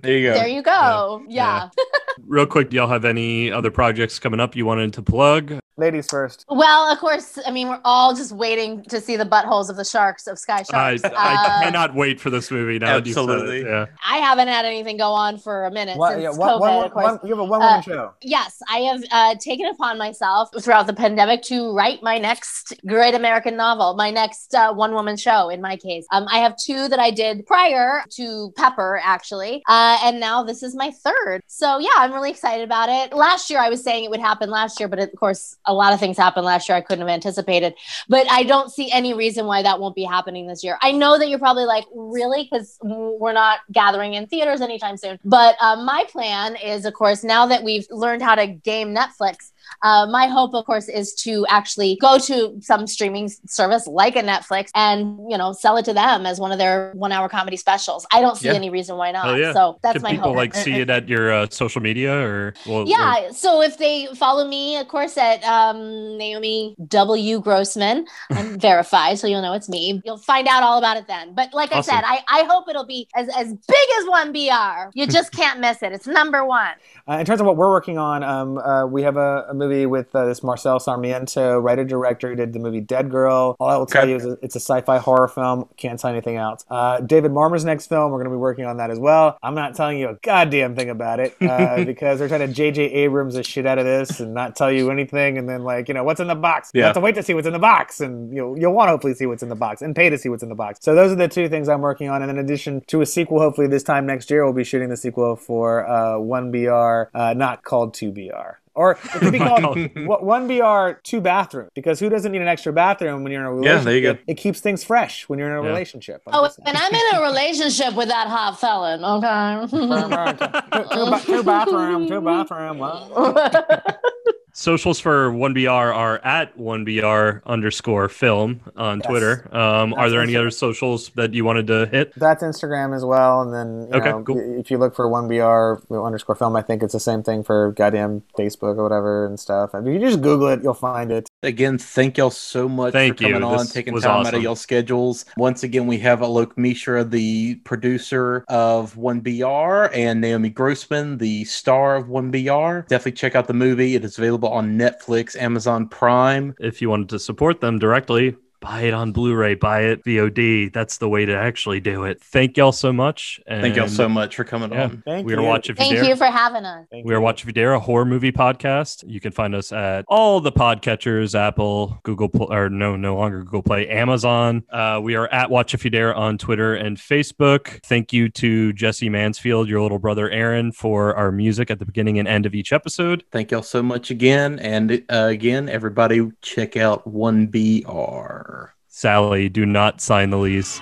There you go. There you go. Yeah. Real quick, do y'all have any other projects coming up you wanted to plug? Ladies first. Well, of course. I mean, we're all just waiting to see the buttholes of the sharks of Sky I, Sharks. I Uh, cannot wait for this movie now. that you've said it. Absolutely. Yeah. I haven't had anything go on for a minute What, since yeah, COVID. one, one, of course. one, you have a one woman Uh, show. Yes, I have uh, taken upon myself throughout the pandemic to write my next great American novel, my next uh, one woman show in my case. Um, I have two that I did prior to Pepper, actually. Uh, and now this is my third. So, yeah, I'm really excited about it. Last year, I was saying it would happen last year, but of course, a lot of things happened last year I couldn't have anticipated. But I don't see any reason why that won't be happening this year. I know that you're probably like, really? Because we're not gathering in theaters anytime soon. But uh, my plan is, of course, now that we've learned how to game Netflix, uh, my hope, of course, is to actually go to some streaming service like a Netflix and you know sell it to them as one of their one-hour comedy specials. I don't see Yeah. any reason why not. Yeah. So that's Can my people hope. like see it at your uh, social media or? Well, Yeah, so if they follow me, of course, at um, Naomi W. Grossman, I'm verified, so you'll know it's me. You'll find out all about it then. But like Awesome. I said, I, I hope it'll be as, as big as 1BR. You just can't miss it. It's number one. Uh, in terms of what we're working on, um, uh, we have a, a movie with uh, this Marcel Sarmiento, writer director, who did the movie Dead Girl. All I will tell Okay. you is it's a sci-fi horror film. Can't say anything else. Uh, David Marmor's next film, we're going to be working on that as well. I'm not telling you a goddamn thing about it uh, because they're trying to J.J. Abrams the shit out of this and not tell you anything, and then like you know what's in the box. You have to wait to see what's in the box, and you'll you'll want to hopefully see what's in the box and pay to see what's in the box. So those are the two things I'm working on, and in addition to a sequel, hopefully this time next year, we'll be shooting the sequel for uh, 1BR, uh, not called 2BR. Or it could be called what- 1BR two bathroom because who doesn't need an extra bathroom when you're in a relationship? Yeah, relationship? there you go. It keeps things fresh when you're in a Yeah. relationship. Oh, I'm Oh, just and I'm in a relationship with that hot felon, okay? two, two, ba- two bathroom, two bathroom. Well, Socials for 1BR are at 1BR underscore film on Yes. Twitter. Um, are there any other socials that you wanted to hit? That's Instagram as well, and then you Okay, know, cool. if you look for one br underscore film, I think it's the same thing for goddamn Facebook or whatever and stuff. I mean, you just Google it, you'll find it. Again, thank y'all so much Thank for coming you. on, This taking was time out awesome. of y'all schedules. Once again, we have Alok Mishra, the producer of 1BR, and Naomi Grossman, the star of 1BR. Definitely check out the movie. It is available on Netflix, Amazon Prime. If you wanted to support them directly, buy it on Blu-ray, buy it VOD. That's the way to actually do it. Thank y'all so much. And Thank y'all so much for coming Yeah. on. Thank we are you. Watch If You Thank Dare. you for having us. Thank We are you. Watch If You Dare, a horror movie podcast. You can find us at all the podcatchers, Apple, Google, Pl- or no, no longer Google Play, Amazon. Uh, we are at Watch If You Dare on Twitter and Facebook. Thank you to Jesse Mansfield, your little brother Aaron, for our music at the beginning and end of each episode. Thank y'all so much again. And uh, again, everybody check out 1BR. Sally, do not sign the lease.